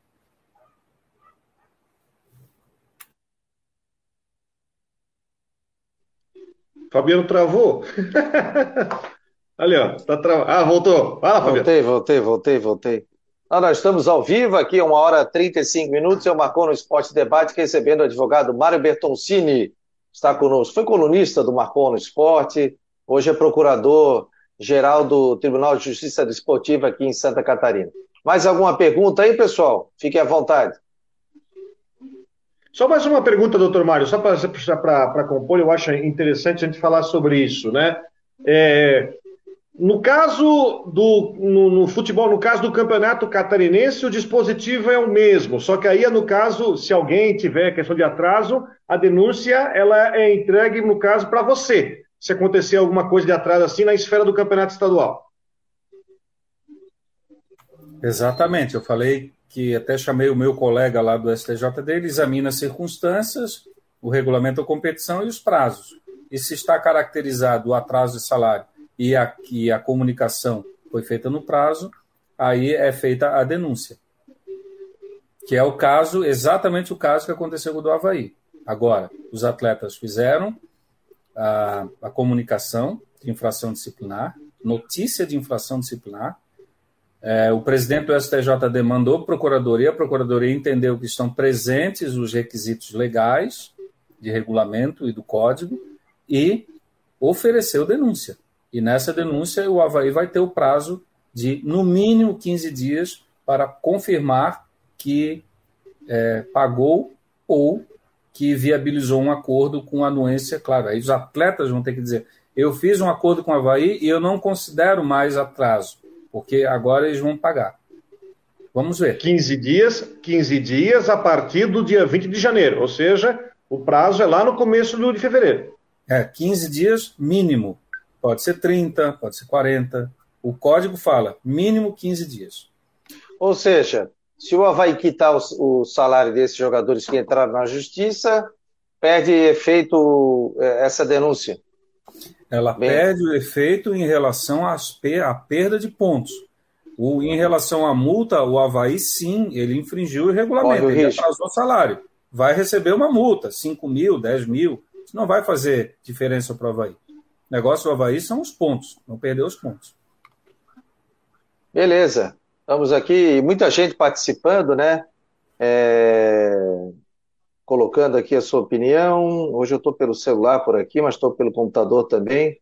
Fabiano travou. Ali, ó, tá travado. Ah, voltou. Fala, Fabiano. Voltei, voltei, voltei, voltei. Ah, nós estamos ao vivo aqui, uma hora e 35 minutos. Eu marcou no Esporte Debate, recebendo o advogado Mário Bertoncini, está conosco. Foi colunista do Marcou no Esporte, hoje é procurador-geral do Tribunal de Justiça Desportiva aqui em Santa Catarina. Mais alguma pergunta aí, pessoal? Fiquem à vontade. Só mais uma pergunta, doutor Mário, só para compor, eu acho interessante a gente falar sobre isso, né? É, no caso do no, no, futebol, no caso do campeonato catarinense, o dispositivo é o mesmo, só que aí é no caso, se alguém tiver questão de atraso, a denúncia ela é entregue, no caso, para você, se acontecer alguma coisa de atraso assim na esfera do campeonato estadual. Exatamente, eu falei que até chamei o meu colega lá do STJD, ele examina as circunstâncias, o regulamento da competição e os prazos. E se está caracterizado o atraso de salário e a, que a comunicação foi feita no prazo, aí é feita a denúncia. Que é o caso, exatamente o caso que aconteceu com o do Havaí. Agora, os atletas fizeram a, a comunicação de infração disciplinar, notícia de infração disciplinar, é, o presidente do STJD mandou a procuradoria, a procuradoria entendeu que estão presentes os requisitos legais de regulamento e do código e ofereceu denúncia. E nessa denúncia, o Havaí vai ter o prazo de, no mínimo, 15 dias para confirmar que é, pagou ou que viabilizou um acordo com anuência, claro. Aí os atletas vão ter que dizer: eu fiz um acordo com o Havaí e eu não considero mais atraso porque agora eles vão pagar. Vamos ver. 15 dias, 15 dias a partir do dia 20 de janeiro, ou seja, o prazo é lá no começo de fevereiro. É, 15 dias mínimo. Pode ser 30, pode ser 40. O código fala mínimo 15 dias. Ou seja, se o Havaí quitar o, o salário desses jogadores que entraram na justiça, perde efeito é, essa denúncia. Ela Bem... perde o efeito em relação às, à perda de pontos. O, em relação à multa, o Havaí, sim, ele infringiu o regulamento, ele risco. atrasou o salário. Vai receber uma multa, 5 mil, 10 mil. Isso não vai fazer diferença para o Havaí. O negócio do Havaí são os pontos, não perder os pontos. Beleza. Estamos aqui, muita gente participando, né? É... Colocando aqui a sua opinião. Hoje eu estou pelo celular por aqui, mas estou pelo computador também.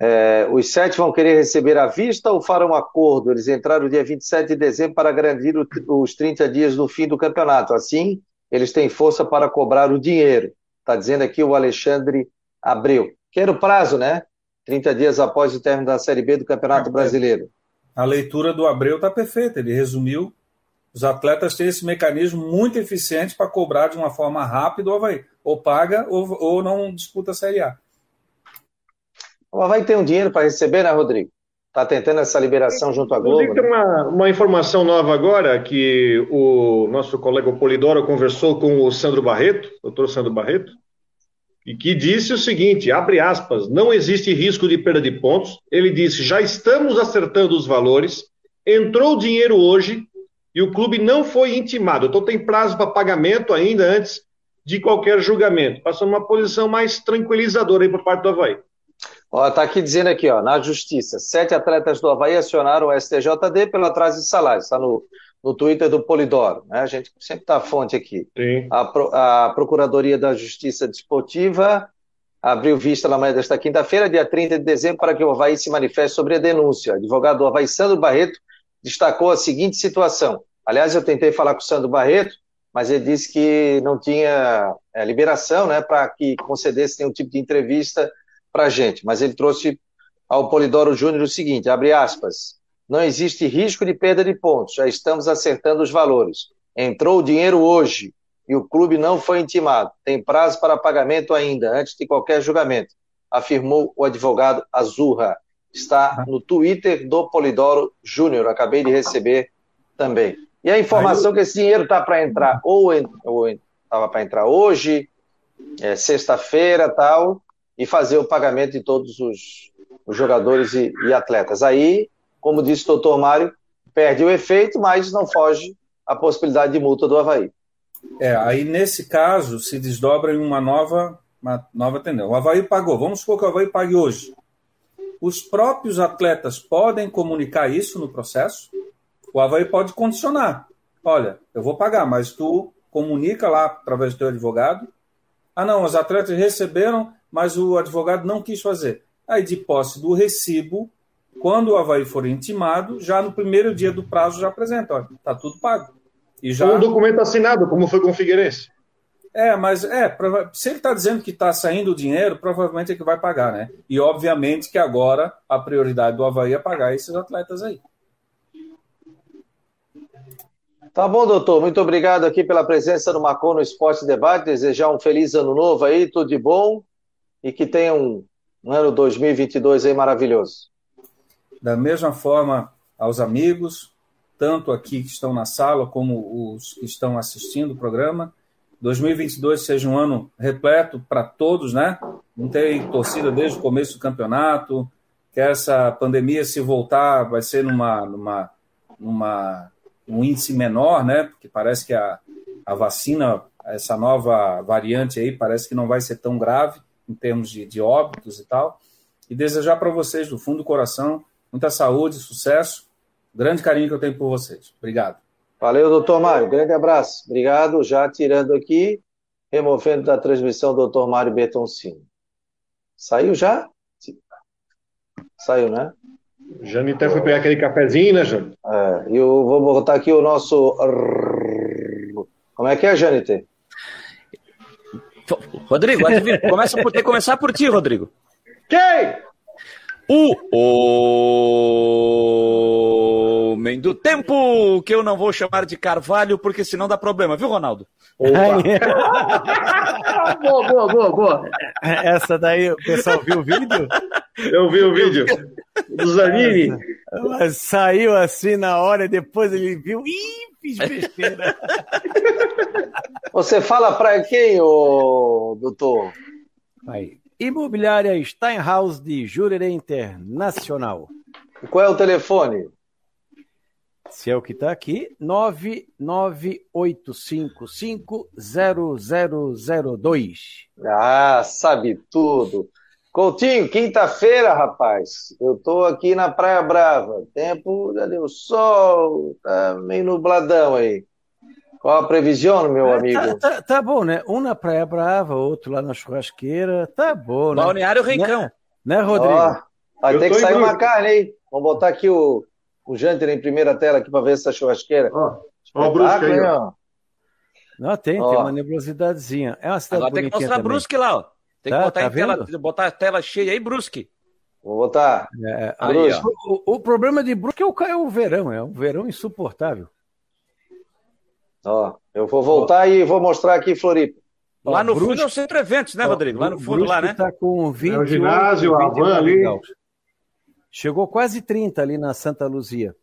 É, os sete vão querer receber à vista ou farão acordo? Eles entraram dia 27 de dezembro para garantir os 30 dias no fim do campeonato. Assim, eles têm força para cobrar o dinheiro. Está dizendo aqui o Alexandre Abreu. Que era o prazo, né? 30 dias após o término da Série B do Campeonato é, Brasileiro. A leitura do Abreu está perfeita. Ele resumiu. Os atletas têm esse mecanismo muito eficiente para cobrar de uma forma rápida o Havaí. Ou paga ou, ou não disputa a Série A. O Havaí tem um dinheiro para receber, né, Rodrigo? Está tentando essa liberação junto à Globo. Tem né? uma, uma informação nova agora que o nosso colega Polidoro conversou com o Sandro Barreto, doutor Sandro Barreto, e que disse o seguinte, abre aspas, não existe risco de perda de pontos. Ele disse, já estamos acertando os valores, entrou o dinheiro hoje e o clube não foi intimado. Então tem prazo para pagamento ainda antes de qualquer julgamento. Passando uma posição mais tranquilizadora aí por parte do Havaí. Ó, tá aqui dizendo aqui, ó, na justiça, sete atletas do Havaí acionaram o STJD pelo atraso de salários. Está no, no Twitter do Polidoro, né? A gente sempre tá a fonte aqui. A, a, Procuradoria da Justiça Desportiva abriu vista na manhã desta quinta-feira, dia 30 de dezembro, para que o Havaí se manifeste sobre a denúncia. O advogado do Havaí, Sandro Barreto, destacou a seguinte situação. Aliás, eu tentei falar com o Sandro Barreto, mas ele disse que não tinha é, liberação né, para que concedesse nenhum tipo de entrevista para a gente, mas ele trouxe ao Polidoro Júnior o seguinte, abre aspas, não existe risco de perda de pontos, já estamos acertando os valores. Entrou o dinheiro hoje e o clube não foi intimado. Tem prazo para pagamento ainda, antes de qualquer julgamento, afirmou o advogado Azurra. Está no Twitter do Polidoro Júnior, acabei de receber também. E a informação que esse dinheiro está para entrar, ou estava para entrar hoje, é, sexta-feira tal, e fazer o pagamento de todos os, os jogadores e, e, atletas. Aí, como disse o doutor Mário, perde o efeito, mas não foge a possibilidade de multa do Havaí. É, aí nesse caso se desdobra em uma nova, uma nova tendência. O Havaí pagou, vamos supor que o Havaí pague hoje. Os próprios atletas podem comunicar isso no processo? O Havaí pode condicionar. Olha, eu vou pagar, mas tu comunica lá através do teu advogado. Ah, não, os atletas receberam, mas o advogado não quis fazer. Aí, de posse do recibo, quando o Havaí for intimado, já no primeiro dia do prazo já apresenta, olha, está tudo pago. E já... Um documento assinado, como foi com o Figueirense. É, mas é, se ele está dizendo que está saindo o dinheiro, provavelmente é que vai pagar, né? E obviamente que agora a prioridade do Havaí é pagar esses atletas aí. Tá bom, doutor. Muito obrigado aqui pela presença no Macon no Esporte Debate. Desejar um feliz ano novo aí, tudo de bom e que tenha um, um ano 2022 aí maravilhoso. Da mesma forma aos amigos, tanto aqui que estão na sala como os que estão assistindo o programa. 2022 seja um ano repleto para todos, né? Não tem torcida desde o começo do campeonato, que essa pandemia se voltar vai ser numa, numa, numa um índice menor, né? Porque parece que a, a vacina, essa nova variante aí, parece que não vai ser tão grave em termos de, de óbitos e tal. E desejar para vocês, do fundo do coração, muita saúde, sucesso, grande carinho que eu tenho por vocês. Obrigado. Valeu, doutor Mário. Grande abraço. Obrigado. Já tirando aqui, removendo da transmissão, doutor Mário Bertoncini. Saiu já? Saiu, né? Jane até foi pegar aquele cafezinho, né, Jane? É, eu vou botar aqui o nosso. Como é que é, Janite? Rodrigo, começa por, tem que começar por ti, Rodrigo. Quem? O homem do tempo, que eu não vou chamar de Carvalho, porque senão dá problema, viu, Ronaldo? boa, boa, boa, boa. Essa daí, o pessoal viu o vídeo? Eu vi o vídeo do Zanini. Mas saiu assim na hora e depois ele viu. Ih, fiz besteira. Você fala para quem, ô, doutor? Aí. Imobiliária Steinhaus de Jurerê Internacional. Qual é o telefone? Se é o que está aqui, 998550002. Ah, sabe tudo. Coutinho, quinta-feira, rapaz. Eu tô aqui na Praia Brava. Tempo, já deu sol, tá meio nubladão aí. Qual a previsão, meu É, amigo? Tá, tá- tá bom, né? Um na Praia Brava, outro lá na churrasqueira. Tá bom, né? Balneário Rincão. Né, né, Rodrigo? Ó, vai Eu ter que sair uma carne aí. Vamos botar aqui o, o Janter em primeira tela aqui para ver essa churrasqueira. Ó, ó o Brusque aí, ó. Não, tem, Ó. tem uma nebulosidadeinha. É uma cidade Agora tem que mostrar também. Brusque lá, ó. Tem que Tá, botar, tá em tela, botar a tela cheia aí, Brusque. Vou botar. É, Aí, Brusque. ó. o, o problema de Brusque é o, é o verão, é um verão insuportável. Ó, eu vou voltar e vou mostrar aqui Floripa. Ó, Lá no Brusque- fundo é o Centro Eventos, né, Rodrigo? Lá no fundo, lá, né? Está com 20 É o ginásio, a van ali. Chegou quase 30 ali na Santa Luzia.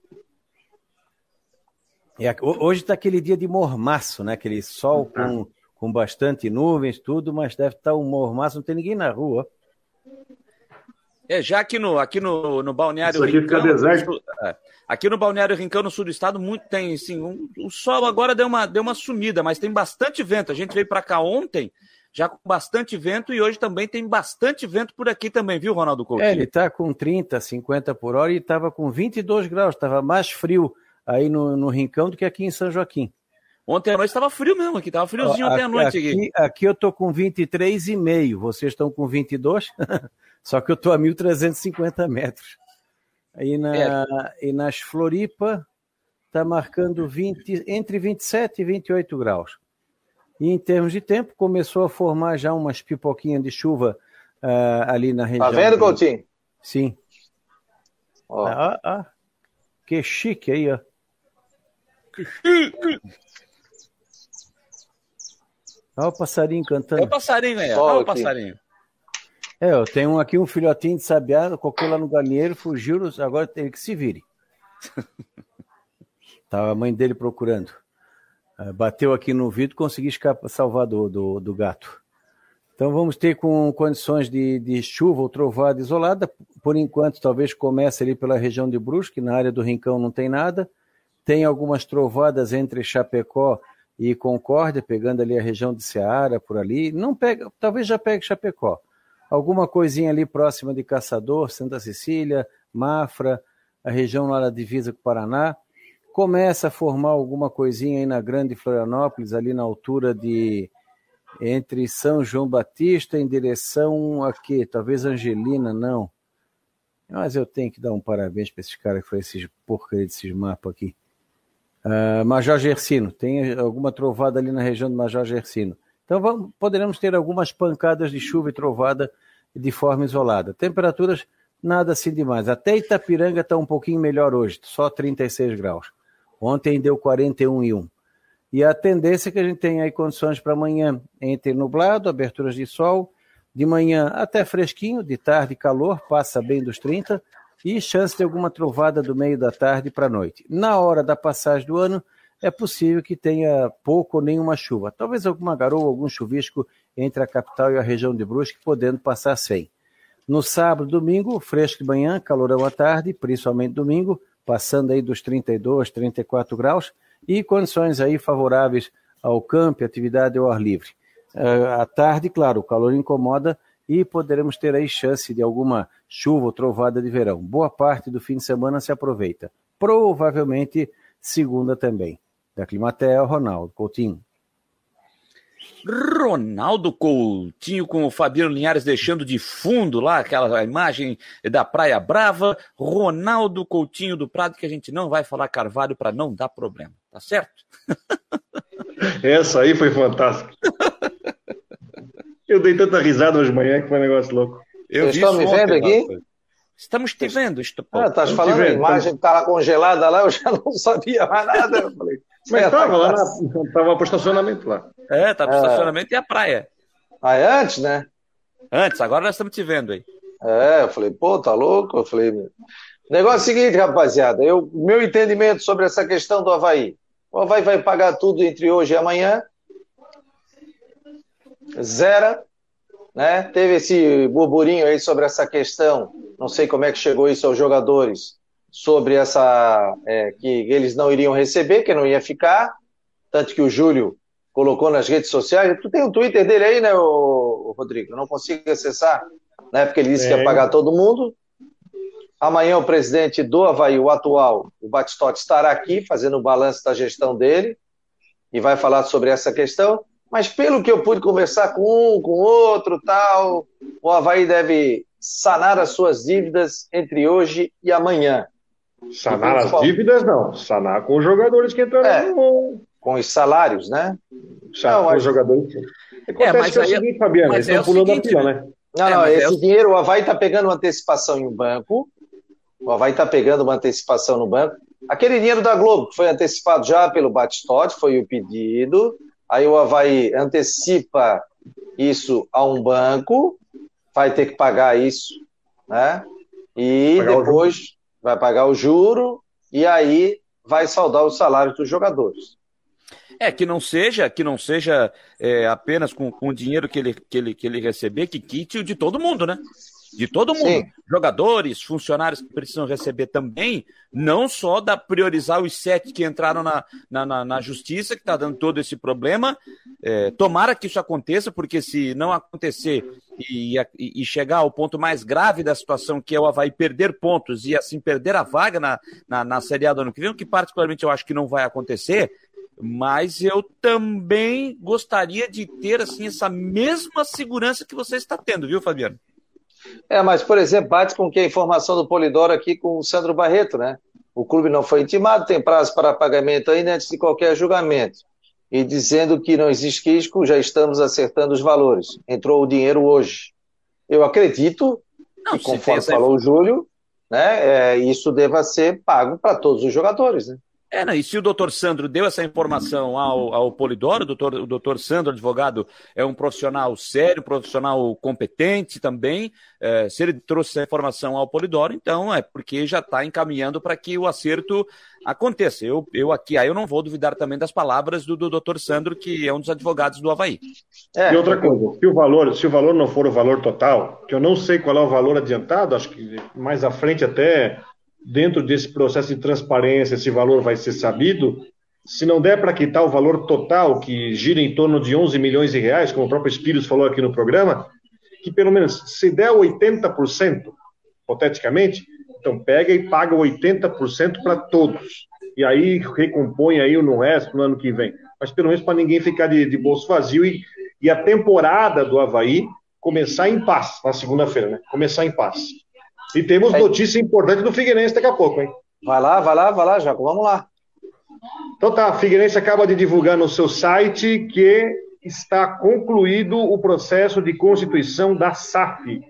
E a- ho- hoje está aquele dia de mormaço, né? Aquele sol com, com bastante nuvens, tudo, mas deve estar um mormaço, não tem ninguém na rua. É, já aqui no, aqui no, no Balneário Isso aqui fica deserto. no é, aqui no Balneário Rincão, no sul do estado, muito tem, assim, um- o sol agora deu uma, deu uma sumida, mas tem bastante vento. A gente veio para cá ontem, já com bastante vento, e hoje também tem bastante vento por aqui também, viu, Ronaldo Couto? É, ele está com 30, 50 por hora e estava com 22 graus, estava mais frio aí no, no Rincão do que aqui em São Joaquim. Ontem à noite estava frio mesmo aqui, estava friozinho Ó, ontem à noite aqui. aqui, aqui eu estou com 23,5, vocês estão com 22, só que eu estou a 1.350 metros. Aí na, É. e nas Floripa está marcando 20, entre 27 e 28 graus. E em termos de tempo, começou a formar já umas pipoquinhas de chuva ah, ali na região. Tá vendo, do- Coutinho? Sim. Ó, Ah, ah, que chique aí, ó. Olha o passarinho É cantando. o passarinho. Sol Olha o passarinho. É, eu tenho aqui um filhotinho de sabiá, colocou lá no galinheiro, fugiu, agora tem que se vire. Tava a mãe dele procurando. Ah, Bateu aqui no vidro, consegui escapar, salvar do, do, do gato. Então vamos ter com condições de, de chuva ou trovada isolada. Por enquanto, talvez comece ali pela região de Brusque, na área do Rincão não tem nada. Tem algumas trovadas entre Chapecó e Concórdia, pegando ali a região de Ceará, por ali. Não pega, talvez já pegue Chapecó. Alguma coisinha ali próxima de Caçador, Santa Cecília, Mafra, a região lá da divisa com o Paraná. Começa a formar alguma coisinha aí na Grande Florianópolis, ali na altura de entre São João Batista em direção a quê? Talvez Angelina, não. Mas eu tenho que dar um parabéns para esses caras que foram esses porcaria desses mapas aqui. Ah, Major Gersino, tem alguma trovada ali na região do Major Gersino. Então vamos, poderemos ter algumas pancadas de chuva e trovada de forma isolada. Temperaturas nada assim demais. Até Itapiranga está um pouquinho melhor hoje, só 36 graus. Ontem deu 41,1. E a tendência é que a gente tenha aí condições para amanhã entre nublado, aberturas de sol, de manhã até fresquinho, de tarde calor, passa bem dos 30, e chance de alguma trovada do meio da tarde para a noite. Na hora da passagem do ano, é possível que tenha pouco ou nenhuma chuva. Talvez alguma garoa, algum chuvisco entre a capital e a região de Brusque, podendo passar sem. No sábado, domingo, fresco de manhã, calorão à tarde, principalmente domingo, passando aí dos 32, 34 graus, e condições aí favoráveis ao campo atividade ao ar livre. Uh, à tarde, claro, o calor incomoda e poderemos ter aí chance de alguma chuva ou trovada de verão. Boa parte do fim de semana se aproveita. Provavelmente segunda também. Da Climatel, Ronaldo Coutinho. Ronaldo Coutinho com o Fabiano Linhares deixando de fundo lá aquela imagem da Praia Brava. Ronaldo Coutinho do Prado, que a gente não vai falar Carvalho para não dar problema, tá certo? Essa aí foi fantástica. Eu dei tanta risada hoje de manhã que foi um negócio louco. Eu Vocês estão me vendo aqui? Estamos te vendo, Estopou. Ah, estás falando a imagem que estava congelada lá, eu já não sabia mais nada. Eu falei, Mas estava lá, estava para o estacionamento lá. É, estava para o é. estacionamento e a praia. Ah, é antes, né? Antes, agora nós estamos te vendo aí. É, eu falei, pô, tá louco? Eu falei, negócio é o seguinte, rapaziada, eu, meu entendimento sobre essa questão do Havaí. O Havaí vai pagar tudo entre hoje e amanhã. Zero. Né? Teve esse burburinho aí sobre essa questão, não sei como é que chegou isso aos jogadores, sobre essa é, que eles não iriam receber, que não ia ficar, tanto que o Júlio colocou nas redes sociais. Tu tem o Twitter dele aí, né, o, Rodrigo? Eu não consigo acessar, né? Porque ele disse é. que ia pagar todo mundo. Amanhã o presidente do Havaí, o atual, o Batistotti, estará aqui fazendo o balanço da gestão dele e vai falar sobre essa questão. Mas pelo que eu pude conversar com um, com outro, tal, o Havaí deve sanar as suas dívidas entre hoje e amanhã. Sanar as dívidas, não. Sanar com os jogadores que entraram é, no... Com os salários, né? Sanar não, com os jogadores. Acontece é, mas que é o é- seguinte, Fabiano, eles estão é pulando seguinte, a fila, né? Não, não, é, esse é dinheiro, o Havaí está pegando uma antecipação em um banco, o Havaí está pegando uma antecipação no banco. Aquele dinheiro da Globo, que foi antecipado já pelo Batistote, foi o pedido, aí o Havaí antecipa isso a um banco, vai ter que pagar isso, né? E depois vai pagar o juro e aí vai saldar os salários dos jogadores. É, que não seja, que não seja é, apenas com, com o dinheiro que ele, que, ele, que ele receber, que quite o de todo mundo, né? De todo mundo. Sim. Jogadores, funcionários que precisam receber também, não só da priorizar os sete que entraram na, na, na, na justiça, que está dando todo esse problema. É, tomara que isso aconteça, porque se não acontecer e, e, chegar ao ponto mais grave da situação, que é o Havaí perder pontos e assim perder a vaga na, na, na Série A do ano que vem, o que particularmente eu acho que não vai acontecer, mas eu também gostaria de ter assim essa mesma segurança que você está tendo, viu, Fabiano? É, mas, por exemplo, bate com que a informação do Polidoro aqui com o Sandro Barreto, né? O clube não foi intimado, tem prazo para pagamento ainda antes de qualquer julgamento. E dizendo que não existe risco, já estamos acertando os valores. Entrou o dinheiro hoje. Eu acredito não, que, conforme falou o Júlio, né, é, isso deva ser pago para todos os jogadores, né? É, né? e se o doutor Sandro deu essa informação ao, ao Polidoro, o doutor, o doutor Sandro, advogado, é um profissional sério, profissional competente também. É, se ele trouxe essa informação ao Polidoro, então é porque já está encaminhando para que o acerto aconteça. Eu, eu aqui, aí eu não vou duvidar também das palavras do, do doutor Sandro, que é um dos advogados do Havaí. É, e outra coisa, se o, valor, se o valor não for o valor total, que eu não sei qual é o valor adiantado, acho que mais à frente até dentro desse processo de transparência, esse valor vai ser sabido. Se não der para quitar o valor total, que gira em torno de 11 milhões de reais, como o próprio Espíritos falou aqui no programa, que pelo menos se der 80%, hipoteticamente, então pega e paga 80% para todos. E aí recompõe aí no resto no ano que vem. Mas pelo menos para ninguém ficar de, de bolso vazio e, e a temporada do Havaí começar em paz na segunda-feira, né? Começar em paz. E temos é. notícia importante do Figueirense daqui a pouco, hein? Vai lá, vai lá, vai lá, Jaco, vamos lá. Então tá, Figueirense acaba de divulgar no seu site que está concluído o processo de constituição da SAF.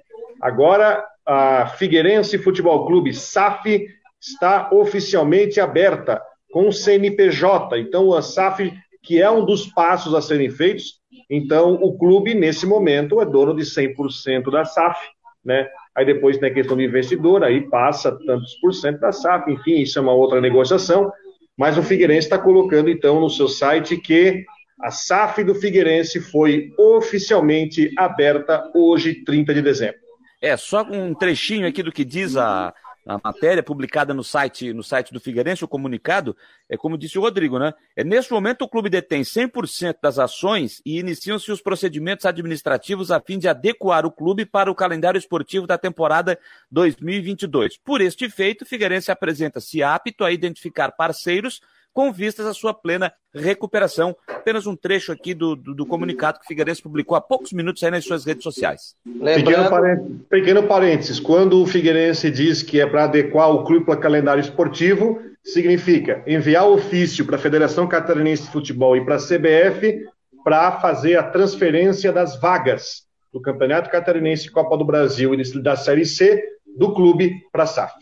Agora, a Figueirense Futebol Clube SAF está oficialmente aberta com o CNPJ. Então, a SAF, que é um dos passos a serem feitos, então o clube, nesse momento, é dono de 100% da SAF, né? Aí depois tem a questão do investidor, aí passa tantos por cento da SAF, enfim, isso é uma outra negociação, mas o Figueirense está colocando então no seu site que a SAF do Figueirense foi oficialmente aberta hoje, 30 de dezembro. É, só um trechinho aqui do que diz a, a matéria publicada no site, no site do Figueirense, o comunicado, é como disse o Rodrigo, né? É, neste momento o clube detém 100% das ações e iniciam-se os procedimentos administrativos a fim de adequar o clube para o calendário esportivo da temporada 2022. Por este feito, o Figueirense apresenta-se apto a identificar parceiros com vistas à sua plena recuperação. Apenas um trecho aqui do, do, do, comunicado que o Figueirense publicou há poucos minutos aí nas suas redes sociais. Lembrando... Pequeno, parênteses, pequeno parênteses, quando o Figueirense diz que é para adequar o clube para o calendário esportivo, significa enviar ofício para a Federação Catarinense de Futebol e para a CBF para fazer a transferência das vagas do Campeonato Catarinense Copa do Brasil e da Série C do clube para a SAF.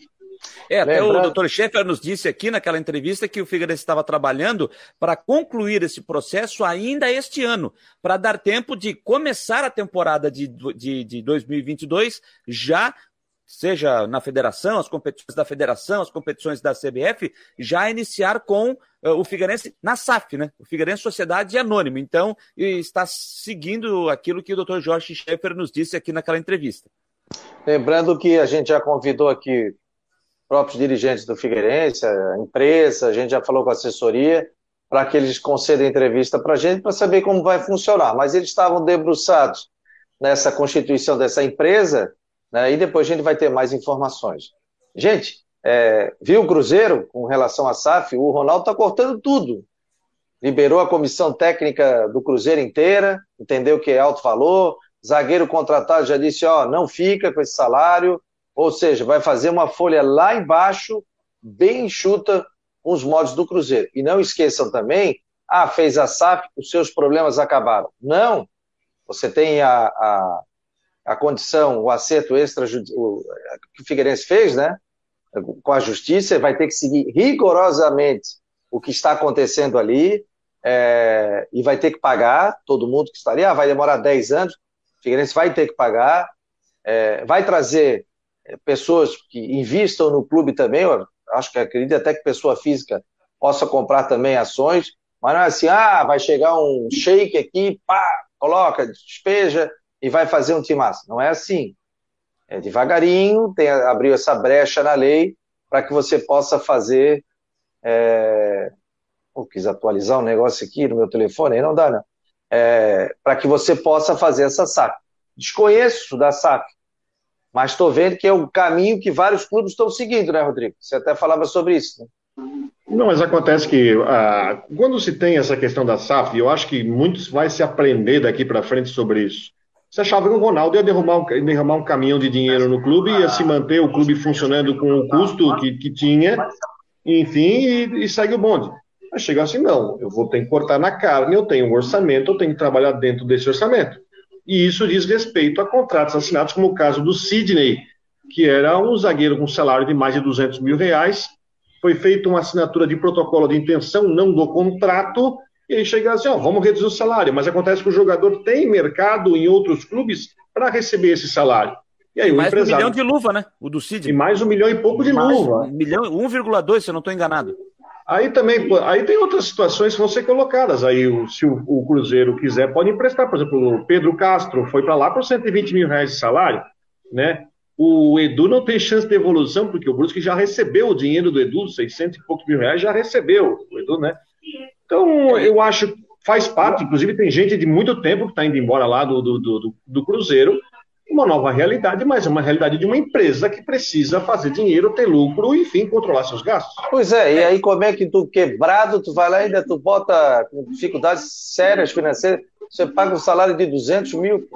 É, até Lembrando... o doutor Schaeffer nos disse aqui naquela entrevista que o Figueirense estava trabalhando para concluir esse processo ainda este ano, para dar tempo de começar a temporada de, de, de 2022 já seja na federação, as competições da federação, as competições da CBF, já iniciar com uh, o Figueirense na SAF, né? O Figueirense Sociedade Anônima. Então, está seguindo aquilo que o Dr. Jorge Schaeffer nos disse aqui naquela entrevista. Lembrando que a gente já convidou aqui próprios dirigentes do Figueirense, a empresa, a gente já falou com a assessoria, para que eles concedam entrevista para a gente, para saber como vai funcionar. Mas eles estavam debruçados nessa constituição dessa empresa, né, e depois a gente vai ter mais informações. Gente, é, viu o Cruzeiro com relação à SAF? O Ronaldo está cortando tudo. Liberou a comissão técnica do Cruzeiro inteira, entendeu que é alto valor. Zagueiro contratado já disse: ó, não fica com esse salário. Ou seja, vai fazer uma folha lá embaixo, bem enxuta, com os modos do Cruzeiro. E não esqueçam também, ah, fez a SAF, os seus problemas acabaram. Não. Você tem a, a, a condição, o acerto extra o, que o Figueirense fez, né? Com a justiça, vai ter que seguir rigorosamente o que está acontecendo ali é, e vai ter que pagar todo mundo que está ali. Ah, vai demorar 10 anos, o Figueirense vai ter que pagar, é, vai trazer pessoas que investam no clube também, eu acho que acredito até que pessoa física possa comprar também ações, mas não é assim, ah, vai chegar um shake aqui, pá, coloca, despeja e vai fazer um timaço. Não é assim. É devagarinho, tem, abriu essa brecha na lei para que você possa fazer. É... Eu quis atualizar um negócio aqui no meu telefone, aí não dá, não. É... para que você possa fazer essa SAF. Desconheço da SAF, mas estou vendo que é o caminho que vários clubes estão seguindo, né, Rodrigo? Você até falava sobre isso. Né? Não, mas acontece que ah, quando se tem essa questão da SAF, eu acho que muitos vai se aprender daqui para frente sobre isso. Você achava que o Ronaldo ia derramar um, derramar um caminhão de dinheiro no clube, ia se manter o clube funcionando com o custo que, que tinha, enfim, e, e segue o bonde. Mas chega assim, não, eu vou ter que cortar na carne, eu tenho um orçamento, eu tenho que trabalhar dentro desse orçamento e isso diz respeito a contratos assinados, como o caso do Sidney, que era um zagueiro com salário de mais de 200 mil reais. Foi feita uma assinatura de protocolo de intenção, não do contrato, e aí chega assim: ó, vamos reduzir o salário. Mas acontece que o jogador tem mercado em outros clubes para receber esse salário. E aí, mais empresário... um milhão de luva, né? O do Sidney. E mais um milhão e pouco de mais luva. Um milhão, 1,2, se eu não estou enganado. Aí também, aí tem outras situações que vão ser colocadas. Aí, se o, o Cruzeiro quiser, pode emprestar. Por exemplo, o Pedro Castro foi para lá por 120 mil reais de salário, né? O Edu não tem chance de evolução, porque o Brusque já recebeu o dinheiro do Edu, 600 e poucos mil reais, já recebeu o Edu, né? Então, eu acho faz parte, inclusive tem gente de muito tempo que está indo embora lá do, do, do, do Cruzeiro, uma nova realidade, mas é uma realidade de uma empresa que precisa fazer dinheiro, ter lucro, enfim, controlar seus gastos. Pois é, e aí como é que tu quebrado, tu vai lá e ainda tu bota dificuldades sérias financeiras, você paga um salário de 200 mil.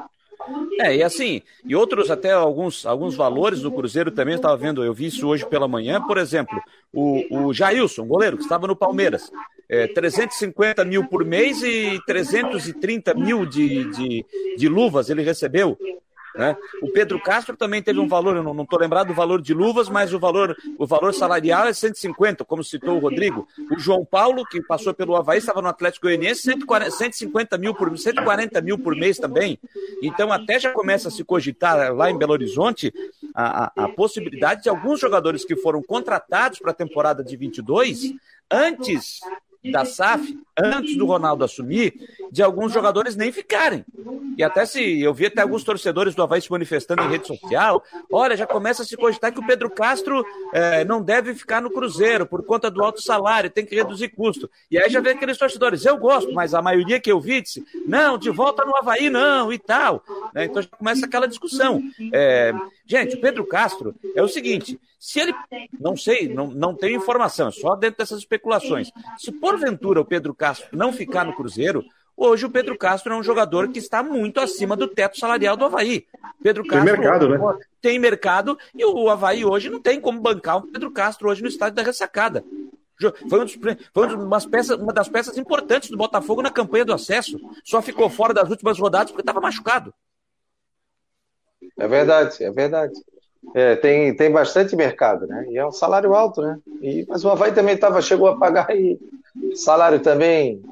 É, e assim, e outros até alguns, alguns valores do Cruzeiro também, eu estava vendo, eu vi isso hoje pela manhã, por exemplo, o, o Jailson, goleiro, que estava no Palmeiras, é, 350 mil por mês e 330 mil de, de, de luvas ele recebeu. Né? O Pedro Castro também teve um valor, eu não estou lembrado do valor de luvas, mas o valor, o valor salarial é 150, como citou o Rodrigo. O João Paulo, que passou pelo Havaí, estava no Atlético Goianiense, 140, 150 mil por 140 mil por mês também. Então até já começa a se cogitar lá em Belo Horizonte a, a, a possibilidade de alguns jogadores que foram contratados para a temporada de 22 antes da SAF, antes do Ronaldo assumir, de alguns jogadores nem ficarem. E até se eu vi até alguns torcedores do Havaí se manifestando em rede social, olha, já começa a se cogitar que o Pedro Castro é, não deve ficar no Cruzeiro por conta do alto salário, tem que reduzir custo. E aí já vem aqueles torcedores, eu gosto, mas a maioria que eu vi disse, não, de volta no Havaí não, e tal. Né? Então já começa aquela discussão. É, gente, o Pedro Castro é o seguinte, se ele, não sei, não, não tenho informação, é só dentro dessas especulações. Se porventura o Pedro Castro não ficar no Cruzeiro, hoje o Pedro Castro é um jogador que está muito acima do teto salarial do Havaí. Pedro Castro tem mercado, né? Tem mercado e o Havaí hoje não tem como bancar o Pedro Castro hoje no estádio da ressacada. Foi, um dos, foi uma, peças, uma das peças importantes do Botafogo na campanha do acesso. Só ficou fora das últimas rodadas porque estava machucado. É verdade, é verdade. É, tem, tem bastante mercado, né? E é um salário alto, né? E, mas o Havaí também tava, chegou a pagar aí salário também.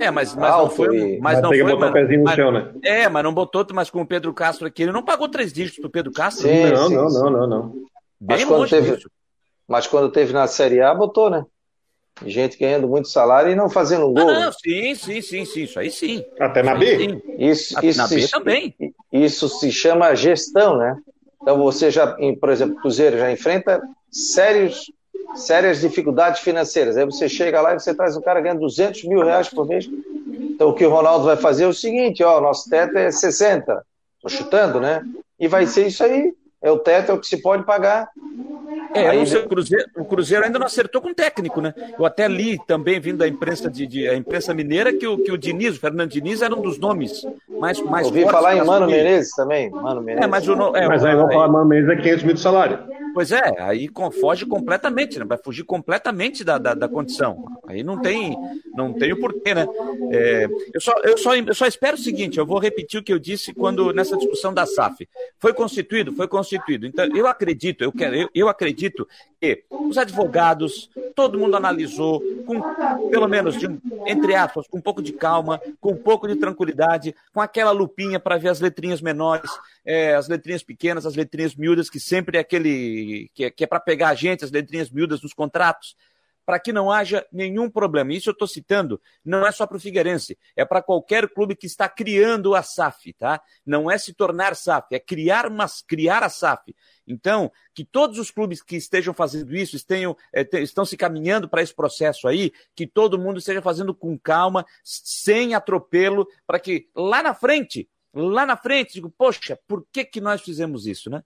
É, mas, mas alto não foi. Mas, mas não foi, o pezinho no chão, né? É, mas não botou, mas com o Pedro Castro aqui, ele não pagou três dígitos pro Pedro Castro? Sim, não, sim, não, sim. não, não, não. Bem mas quando, teve, mas quando teve na Série A, botou, né? Gente ganhando muito salário e não fazendo um gol. Ah, não, sim, sim, sim, sim, isso aí sim. Até na B? Isso, Até isso na se, B também. Isso se chama gestão, né? Então você já, por exemplo, Cruzeiro já enfrenta sérios, sérias dificuldades financeiras. Aí você chega lá e você traz um cara ganhando 200 mil reais por mês. Então o que o Ronaldo vai fazer é o seguinte, ó, nosso teto é 60. Estou chutando, né? E vai ser isso aí. É o teto, é o que se pode pagar. É, Aí, sei, o, Cruzeiro, o Cruzeiro ainda não acertou com o técnico, né? Eu até li também, vindo da imprensa, de, de, a imprensa mineira, que o, que o Diniz, o Fernando Diniz, era um dos nomes mais, mais Ouvi falar em Mano Menezes também. Mano Menezes. É, mas, o, é, mas aí vão falar Mano Menezes é 500 mil de salário. Pois é, aí foge completamente, né? Vai fugir completamente da, da, da condição. Aí não tem, não tem o porquê, né? É, eu, só, eu, só, eu só espero o seguinte, eu vou repetir o que eu disse quando nessa discussão da SAF. Foi constituído? Foi constituído. Então, eu acredito, eu, quero, eu, eu acredito que os advogados, todo mundo analisou, com pelo menos, de, entre aspas, com um pouco de calma, com um pouco de tranquilidade, com aquela lupinha para ver as letrinhas menores, é, as letrinhas pequenas, as letrinhas miúdas, que sempre é aquele que é, é para pegar a gente, as letrinhas miúdas nos contratos, para que não haja nenhum problema. Isso eu estou citando, não é só para o Figueirense, é para qualquer clube que está criando a SAF, tá? Não é se tornar SAF, é criar, mas criar a SAF. Então, que todos os clubes que estejam fazendo isso estejam, é, estão se caminhando para esse processo aí, que todo mundo esteja fazendo com calma, sem atropelo, para que lá na frente, lá na frente, digo, poxa, por que, que nós fizemos isso, né?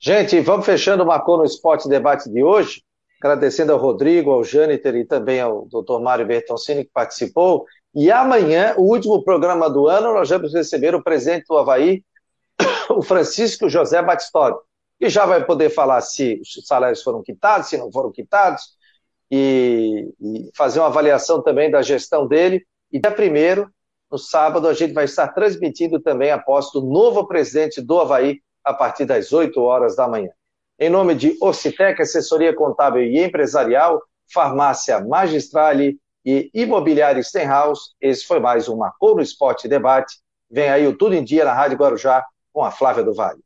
Gente, vamos fechando o Marcou no Esporte Debate de hoje, agradecendo ao Rodrigo, ao Jâniter e também ao Dr. Mário Bertoncini que participou. E amanhã, o último programa do ano, nós vamos receber o presidente do Havaí, o Francisco José Batistori, que já vai poder falar se os salários foram quitados, se não foram quitados, e, e fazer uma avaliação também da gestão dele. E dia primeiro, no sábado, a gente vai estar transmitindo também a posse do novo presidente do Havaí a partir das 8 horas da manhã. Em nome de Ocitec, assessoria contábil e empresarial, farmácia Magistrale e imobiliária Stenhouse, esse foi mais um Marcou no Esporte Debate. Vem aí o Tudo em Dia na Rádio Guarujá com a Flávia do Vale.